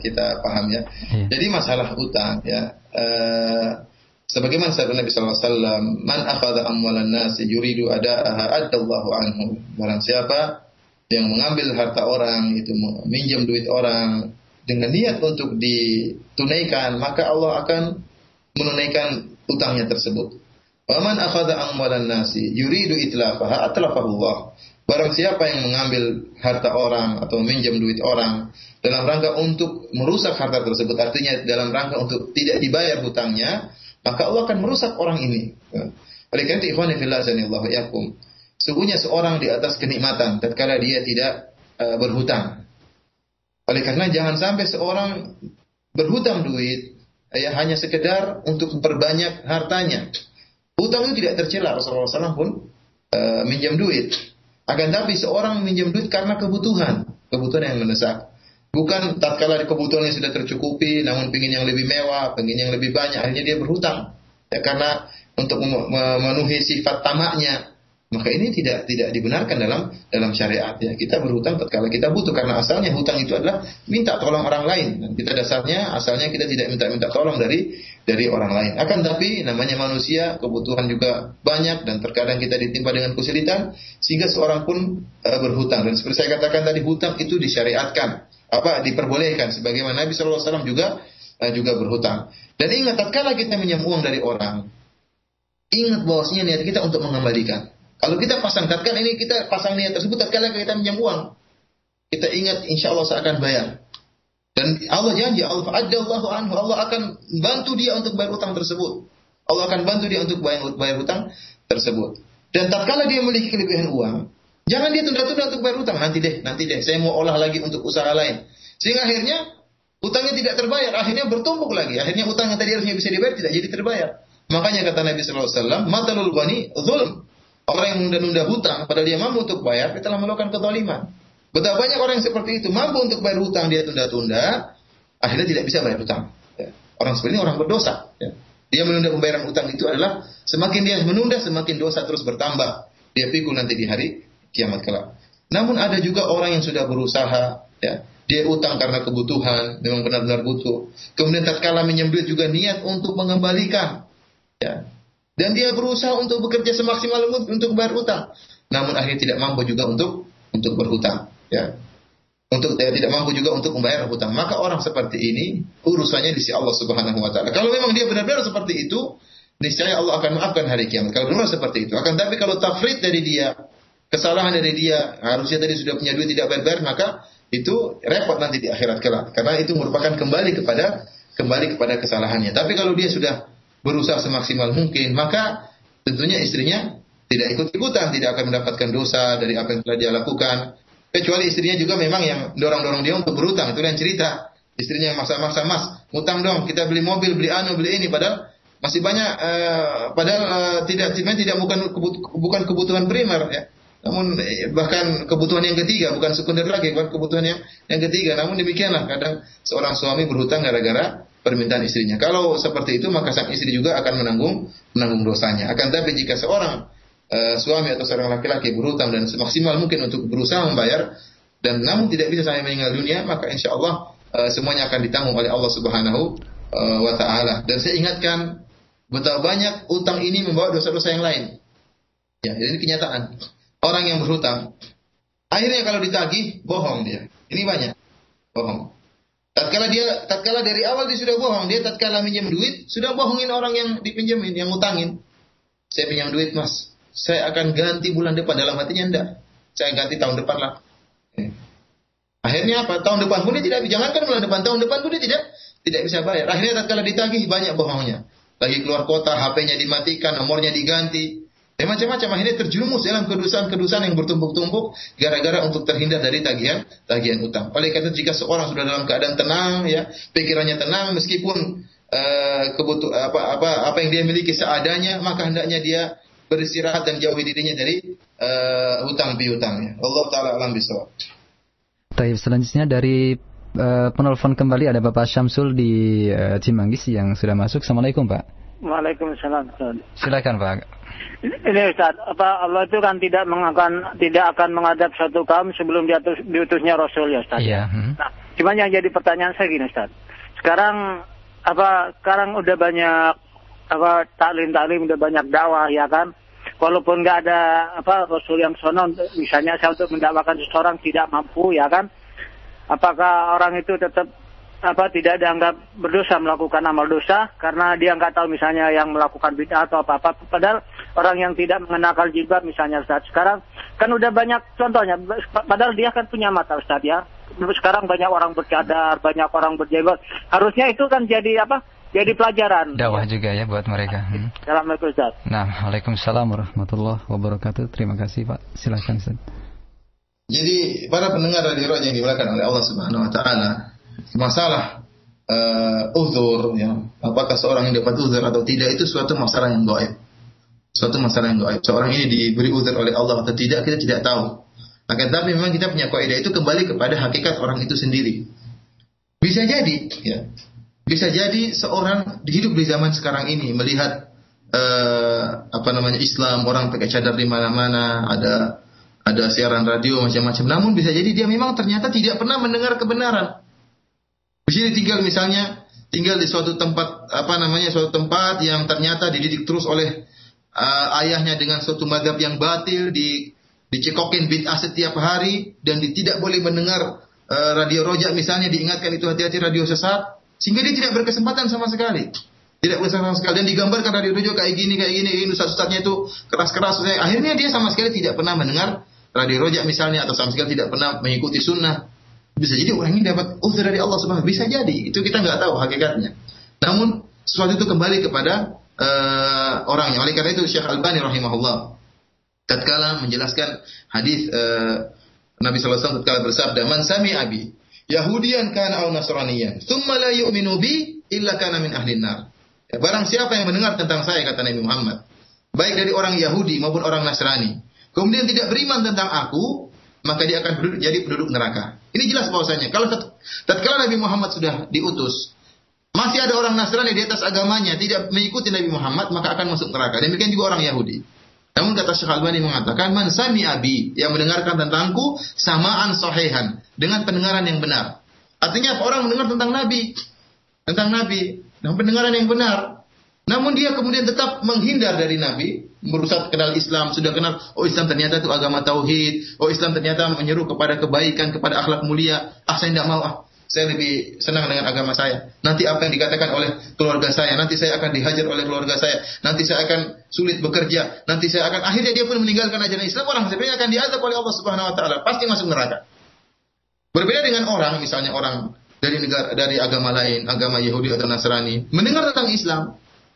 kita paham ya. Yeah. Jadi masalah hutang ya. Uh, sebagaimana sabda Nabi sallallahu alaihi wasallam, "Man akhadha amwalan nas yuridu ada'aha adallahu anhu." Barang siapa yang mengambil harta orang itu minjam duit orang dengan niat untuk ditunaikan, maka Allah akan menunaikan utangnya tersebut. Waman akhadha amwalan nasi yuridu itlafaha atlafahullah. Barang siapa yang mengambil harta orang atau meminjam duit orang dalam rangka untuk merusak harta tersebut, artinya dalam rangka untuk tidak dibayar hutangnya, maka Allah akan merusak orang ini. Oleh karena itu, ikhwan fillah yakum. Sungguhnya seorang di atas kenikmatan tatkala dia tidak uh, berhutang. Oleh karena jangan sampai seorang berhutang duit ya hanya sekedar untuk memperbanyak hartanya. Hutang itu tidak tercela Rasulullah SAW pun uh, minjam duit. Akan tapi seorang minjam duit karena kebutuhan, kebutuhan yang mendesak. Bukan tatkala kebutuhannya sudah tercukupi, namun ingin yang lebih mewah, ingin yang lebih banyak, akhirnya dia berhutang. Ya karena untuk memenuhi sifat tamaknya. Maka ini tidak tidak dibenarkan dalam dalam syariat ya. Kita berhutang tatkala kita butuh karena asalnya hutang itu adalah minta tolong orang lain. Dan kita dasarnya asalnya kita tidak minta-minta tolong dari dari orang lain. Akan tapi namanya manusia kebutuhan juga banyak dan terkadang kita ditimpa dengan kesulitan sehingga seorang pun uh, berhutang dan seperti saya katakan tadi hutang itu disyariatkan apa diperbolehkan sebagaimana Nabi SAW juga uh, juga berhutang. Dan ingat tatkala kita minjam dari orang ingat bahwasanya niat kita untuk mengembalikan. Kalau kita pasang tatkala ini kita pasang niat tersebut tatkala kita minjam uang. Kita ingat insya Allah saya akan bayar. Dan Allah janji Allah Allah akan bantu dia untuk bayar utang tersebut. Allah akan bantu dia untuk bayar, bayar utang tersebut. Dan tatkala dia memiliki kelebihan uang, jangan dia tunda-tunda untuk bayar utang. Nanti deh, nanti deh, saya mau olah lagi untuk usaha lain. Sehingga akhirnya utangnya tidak terbayar, akhirnya bertumpuk lagi. Akhirnya utang yang tadi harusnya bisa dibayar tidak jadi terbayar. Makanya kata Nabi Wasallam, matalul ghani zulm. Orang yang menunda-nunda hutang, padahal dia mampu untuk bayar, dia telah melakukan kezaliman. Betapa banyak orang yang seperti itu, mampu untuk bayar hutang, dia tunda-tunda, akhirnya tidak bisa bayar hutang. Ya. Orang seperti ini orang berdosa. Ya. Dia menunda pembayaran hutang itu adalah semakin dia menunda, semakin dosa terus bertambah. Dia pikul nanti di hari kiamat kelak. Namun ada juga orang yang sudah berusaha, ya, dia utang karena kebutuhan, memang benar-benar butuh. Kemudian tatkala menyembelih juga niat untuk mengembalikan. Ya, dan dia berusaha untuk bekerja semaksimal mungkin untuk bayar utang. Namun akhirnya tidak mampu juga untuk untuk berhutang. Ya. Untuk ya, tidak mampu juga untuk membayar hutang. Maka orang seperti ini urusannya di sisi Allah Subhanahu wa taala. Kalau memang dia benar-benar seperti itu, niscaya Allah akan maafkan hari kiamat. Kalau benar seperti itu. Akan tapi kalau tafrid dari dia, kesalahan dari dia, harusnya tadi sudah punya duit tidak bayar, maka itu repot nanti di akhirat kelak. Karena itu merupakan kembali kepada kembali kepada kesalahannya. Tapi kalau dia sudah berusaha semaksimal mungkin, maka tentunya istrinya tidak ikut-ikutan, tidak akan mendapatkan dosa dari apa yang telah dia lakukan. Kecuali istrinya juga memang yang dorong-dorong dia untuk berutang, itu yang cerita. Istrinya yang maksa-maksa, mas, utang dong, kita beli mobil, beli anu, beli ini, padahal masih banyak, uh, padahal uh, tidak, tidak bukan bukan kebutuhan primer ya. Namun eh, bahkan kebutuhan yang ketiga bukan sekunder lagi, bukan kebutuhan yang yang ketiga. Namun demikianlah kadang seorang suami berhutang gara-gara permintaan istrinya. Kalau seperti itu maka sang istri juga akan menanggung menanggung dosanya. Akan tapi jika seorang uh, suami atau seorang laki-laki berhutang dan semaksimal mungkin untuk berusaha membayar dan namun tidak bisa sampai meninggal dunia, maka insya Allah uh, semuanya akan ditanggung oleh Allah Subhanahu uh, wa taala. Dan saya ingatkan betapa banyak utang ini membawa dosa-dosa yang lain. Ya, ini kenyataan. Orang yang berhutang akhirnya kalau ditagih bohong dia. Ini banyak. Bohong. Tatkala dia, tatkala dari awal dia sudah bohong, dia tatkala minjem duit, sudah bohongin orang yang dipinjemin, yang ngutangin. Saya pinjam duit mas, saya akan ganti bulan depan. Dalam hatinya enggak. Saya ganti tahun depan lah. Eh. Akhirnya apa? Tahun depan pun dia tidak, jangankan bulan depan, tahun depan pun dia tidak tidak bisa bayar. Akhirnya tatkala ditagih banyak bohongnya. Lagi keluar kota, HP-nya dimatikan, nomornya diganti. Dan macam-macam akhirnya terjerumus dalam kedusan-kedusan yang bertumpuk-tumpuk gara-gara untuk terhindar dari tagihan tagihan utang. Oleh karena jika seorang sudah dalam keadaan tenang ya, pikirannya tenang meskipun uh, kebutuh apa apa apa yang dia miliki seadanya, maka hendaknya dia beristirahat dan jauhi dirinya dari uh, hutang piutangnya. Allah taala alam bisawab.
Baik, selanjutnya dari uh, penelpon kembali ada Bapak Syamsul di uh, Cimanggis yang sudah masuk. Assalamualaikum Pak.
Waalaikumsalam.
Silakan Pak.
Ini Ustaz, apa Allah itu kan tidak mengakan tidak akan menghadap satu kaum sebelum diatus, diutusnya Rasul ya Ustaz.
Iya. Hmm.
Nah, cuman yang jadi pertanyaan saya gini Ustaz. Sekarang apa sekarang udah banyak apa taklim-taklim udah banyak dakwah ya kan. Walaupun nggak ada apa Rasul yang sono misalnya saya untuk mendakwakan seseorang tidak mampu ya kan. Apakah orang itu tetap apa tidak dianggap berdosa melakukan amal dosa karena dia nggak tahu misalnya yang melakukan bid'ah atau apa apa padahal orang yang tidak mengenakal jilbab misalnya Ustaz sekarang kan udah banyak contohnya. Padahal dia kan punya mata Ustaz ya. Sekarang banyak orang bercadar banyak orang berjenggot harusnya itu kan jadi apa? Jadi pelajaran.
Dakwah juga ya buat mereka. Hmm.
Assalamualaikum Ustaz.
Nah Waalaikumsalam warahmatullahi wabarakatuh. Terima kasih Pak. Silakan Ustaz.
Jadi para pendengar radio yang dimuliakan oleh Allah Subhanahu wa taala masalah uh, uzur ya. Apakah seorang yang dapat uzur atau tidak itu suatu masalah yang gaib. Suatu masalah yang gaib. Seorang ini diberi uzur oleh Allah atau tidak kita tidak tahu. Akan tapi memang kita punya kaidah itu kembali kepada hakikat orang itu sendiri. Bisa jadi ya. Bisa jadi seorang hidup di zaman sekarang ini melihat uh, apa namanya Islam, orang pakai cadar di mana-mana, ada ada siaran radio macam-macam. Namun bisa jadi dia memang ternyata tidak pernah mendengar kebenaran. Di sini tinggal misalnya tinggal di suatu tempat apa namanya suatu tempat yang ternyata dididik terus oleh uh, ayahnya dengan suatu madhab yang batil di dicekokin bid'ah setiap hari dan tidak boleh mendengar uh, radio rojak misalnya diingatkan itu hati-hati radio sesat sehingga dia tidak berkesempatan sama sekali. Tidak berkesempatan sama sekali. Dan digambarkan radio rojak kayak gini kayak gini ini ustaz-ustaznya itu keras-keras. Akhirnya dia sama sekali tidak pernah mendengar radio rojak misalnya atau sama sekali tidak pernah mengikuti sunnah bisa jadi orang ini dapat uzur dari Allah Subhanahu bisa jadi. Itu kita nggak tahu hakikatnya. Namun sesuatu itu kembali kepada uh, orangnya. Oleh karena itu Syekh Albani rahimahullah tatkala menjelaskan hadis uh, Nabi wasallam tatkala bersabda man sami abi Yahudian kana au Nasraniyan thumma la yu'minu bi illa kana min ahli nar ya, barang siapa yang mendengar tentang saya kata Nabi Muhammad baik dari orang Yahudi maupun orang Nasrani kemudian tidak beriman tentang aku maka dia akan jadi penduduk neraka. Ini jelas bahwasanya kalau tatkala Nabi Muhammad sudah diutus, masih ada orang Nasrani di atas agamanya tidak mengikuti Nabi Muhammad, maka akan masuk neraka. Demikian juga orang Yahudi. Namun kata Syekh Albani mengatakan, "Man sami abi yang mendengarkan tentangku samaan sahihan dengan pendengaran yang benar." Artinya? Orang mendengar tentang Nabi, tentang Nabi, dengan pendengaran yang benar. Namun dia kemudian tetap menghindar dari Nabi, berusaha kenal Islam, sudah kenal, oh Islam ternyata itu agama tauhid, oh Islam ternyata menyeru kepada kebaikan, kepada akhlak mulia. Ah saya tidak mau, ah saya lebih senang dengan agama saya. Nanti apa yang dikatakan oleh keluarga saya, nanti saya akan dihajar oleh keluarga saya, nanti saya akan sulit bekerja, nanti saya akan akhirnya dia pun meninggalkan ajaran Islam, orang sebenarnya akan diazab oleh Allah Subhanahu wa taala, pasti masuk neraka. Berbeda dengan orang, misalnya orang dari negara dari agama lain, agama Yahudi atau Nasrani, mendengar tentang Islam,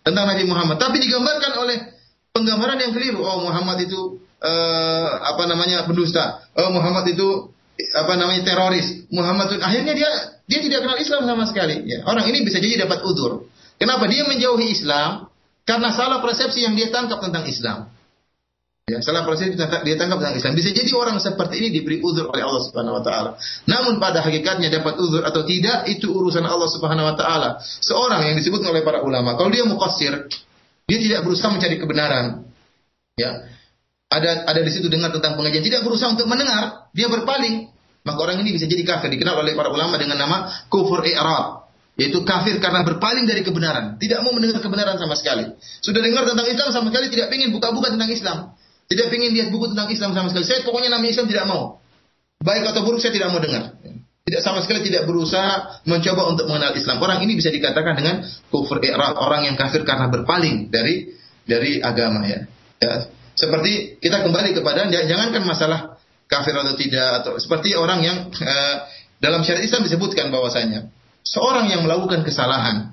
tentang Nabi Muhammad, tapi digambarkan oleh penggambaran yang keliru. Oh Muhammad itu uh, apa namanya pendusta. Oh Muhammad itu apa namanya teroris. Muhammad itu akhirnya dia dia tidak kenal Islam sama sekali. Ya, orang ini bisa jadi dapat udur. Kenapa dia menjauhi Islam? Karena salah persepsi yang dia tangkap tentang Islam. Ya, salah persepsi dia tangkap tentang Islam. Bisa jadi orang seperti ini diberi udur oleh Allah Subhanahu wa taala. Namun pada hakikatnya dapat udur atau tidak itu urusan Allah Subhanahu wa taala. Seorang yang disebut oleh para ulama, kalau dia muqassir, dia tidak berusaha mencari kebenaran. Ya. Ada ada di situ dengar tentang pengajian, tidak berusaha untuk mendengar, dia berpaling. Maka orang ini bisa jadi kafir, dikenal oleh para ulama dengan nama kufur i'rab, yaitu kafir karena berpaling dari kebenaran, tidak mau mendengar kebenaran sama sekali. Sudah dengar tentang Islam sama sekali tidak ingin buka-buka tentang Islam. Tidak ingin lihat buku tentang Islam sama sekali. Saya pokoknya namanya Islam tidak mau. Baik atau buruk saya tidak mau dengar. Tidak sama sekali tidak berusaha mencoba untuk mengenal Islam. Orang ini bisa dikatakan dengan kufur i'rad, orang yang kafir karena berpaling dari dari agama ya. ya. Seperti kita kembali kepada jangankan masalah kafir atau tidak atau seperti orang yang eh, dalam syariat Islam disebutkan bahwasanya seorang yang melakukan kesalahan,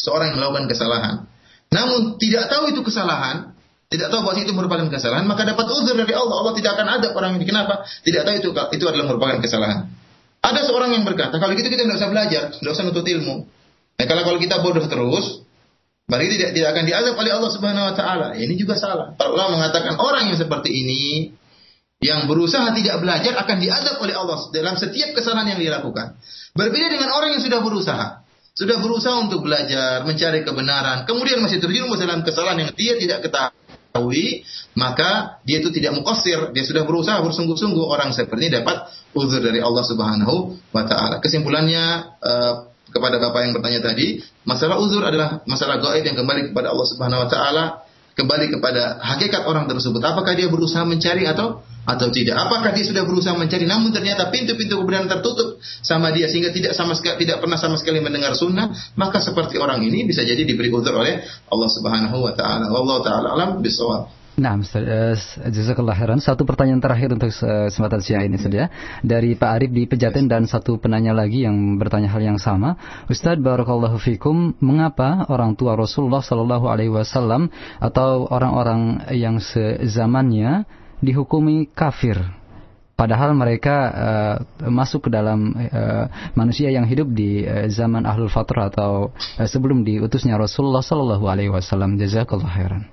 seorang yang melakukan kesalahan, namun tidak tahu itu kesalahan, tidak tahu bahwa itu merupakan kesalahan, maka dapat uzur dari Allah. Allah tidak akan ada orang ini. Kenapa? Tidak tahu itu itu adalah merupakan kesalahan. Ada seorang yang berkata, kalau gitu kita tidak usah belajar, tidak usah nutut ilmu. Nah, kalau kalau kita bodoh terus, berarti tidak tidak akan diazab oleh Allah Subhanahu wa taala. Ini juga salah. Ulama mengatakan orang yang seperti ini yang berusaha tidak belajar akan diazab oleh Allah dalam setiap kesalahan yang dilakukan. Berbeda dengan orang yang sudah berusaha. Sudah berusaha untuk belajar, mencari kebenaran, kemudian masih terjerumus dalam kesalahan yang dia tidak ketahui mengetahui, maka dia itu tidak mukosir, dia sudah berusaha bersungguh-sungguh orang seperti ini dapat uzur dari Allah Subhanahu wa taala. Kesimpulannya uh, kepada Bapak yang bertanya tadi, masalah uzur adalah masalah gaib yang kembali kepada Allah Subhanahu wa taala, kembali kepada hakikat orang tersebut. Apakah dia berusaha mencari atau atau tidak? Apakah dia sudah berusaha mencari namun ternyata pintu-pintu kebenaran tertutup sama dia sehingga tidak sama sekali tidak pernah sama sekali mendengar sunnah, maka seperti orang ini bisa jadi diberi uzur oleh Allah Subhanahu wa taala. Wallahu taala alam bisawab.
Nah, uh, jazakallah khairan. Satu pertanyaan terakhir untuk uh, kesempatan siang ini saja dari Pak Arif di Pejaten dan satu penanya lagi yang bertanya hal yang sama. Ustadz barakallahu fikum, mengapa orang tua Rasulullah Shallallahu alaihi wasallam atau orang-orang yang sezamannya dihukumi kafir padahal mereka uh, masuk ke dalam uh, manusia yang hidup di uh, zaman ahlul fatrah atau uh, sebelum diutusnya Rasulullah sallallahu alaihi wasallam jazakallahu khairan.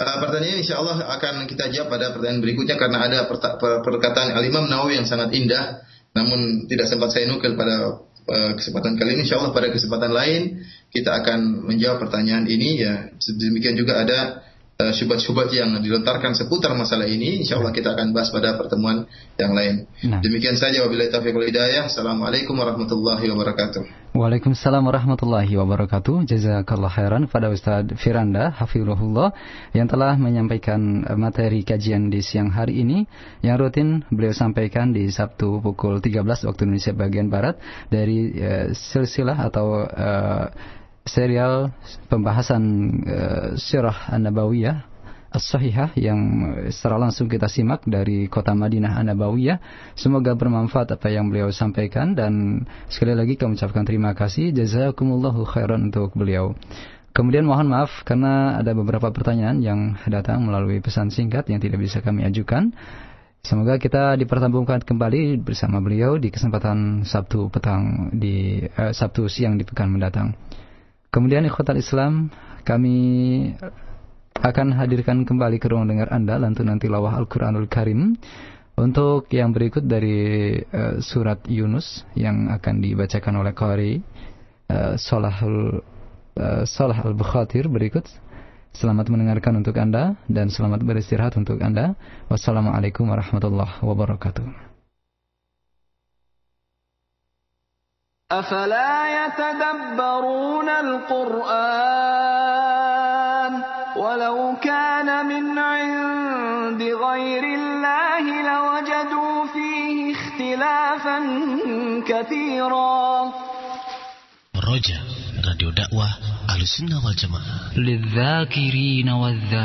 Uh, pertanyaan insya Allah akan kita jawab pada pertanyaan berikutnya karena ada perkataan Al-Imam Nawawi yang sangat indah namun tidak sempat saya nukil pada uh, kesempatan kali ini insya Allah pada kesempatan lain kita akan menjawab pertanyaan ini ya. Demikian juga ada uh, syubhat-syubhat yang dilontarkan seputar masalah ini. Insya Allah kita akan bahas pada pertemuan yang lain. Nah. Demikian saja wabillahi taufiq wal hidayah. Assalamualaikum warahmatullahi wabarakatuh.
Waalaikumsalam warahmatullahi wabarakatuh. Jazakallah khairan kepada Ustaz Firanda Hafizullah yang telah menyampaikan eh, materi kajian di siang hari ini yang rutin beliau sampaikan di Sabtu pukul 13 waktu Indonesia bagian barat dari uh, silsilah atau uh, serial pembahasan uh, Sirah An-Nabawiyah As-Sahihah yang secara langsung kita simak dari kota Madinah An-Nabawiyah. Semoga bermanfaat apa yang beliau sampaikan dan sekali lagi kami ucapkan terima kasih jazakumullahu khairan untuk beliau. Kemudian mohon maaf karena ada beberapa pertanyaan yang datang melalui pesan singkat yang tidak bisa kami ajukan. Semoga kita dipertemukan kembali bersama beliau di kesempatan Sabtu petang di eh, Sabtu siang di pekan mendatang. Kemudian ikhwatal Islam, kami akan hadirkan kembali ke ruang dengar Anda lantunan tilawah Al-Quranul Karim untuk yang berikut dari uh, surat Yunus yang akan dibacakan oleh Qari uh, uh, Salah Al-Bukhatir berikut. Selamat mendengarkan untuk Anda dan selamat beristirahat untuk Anda. Wassalamualaikum warahmatullahi wabarakatuh. أفلا يتدبرون القرآن ولو كان من عند غير الله لوجدوا فيه اختلافا كثيرا.
رجاء راديو دعوة على السنة والجماعة
للذاكرين والذاكرين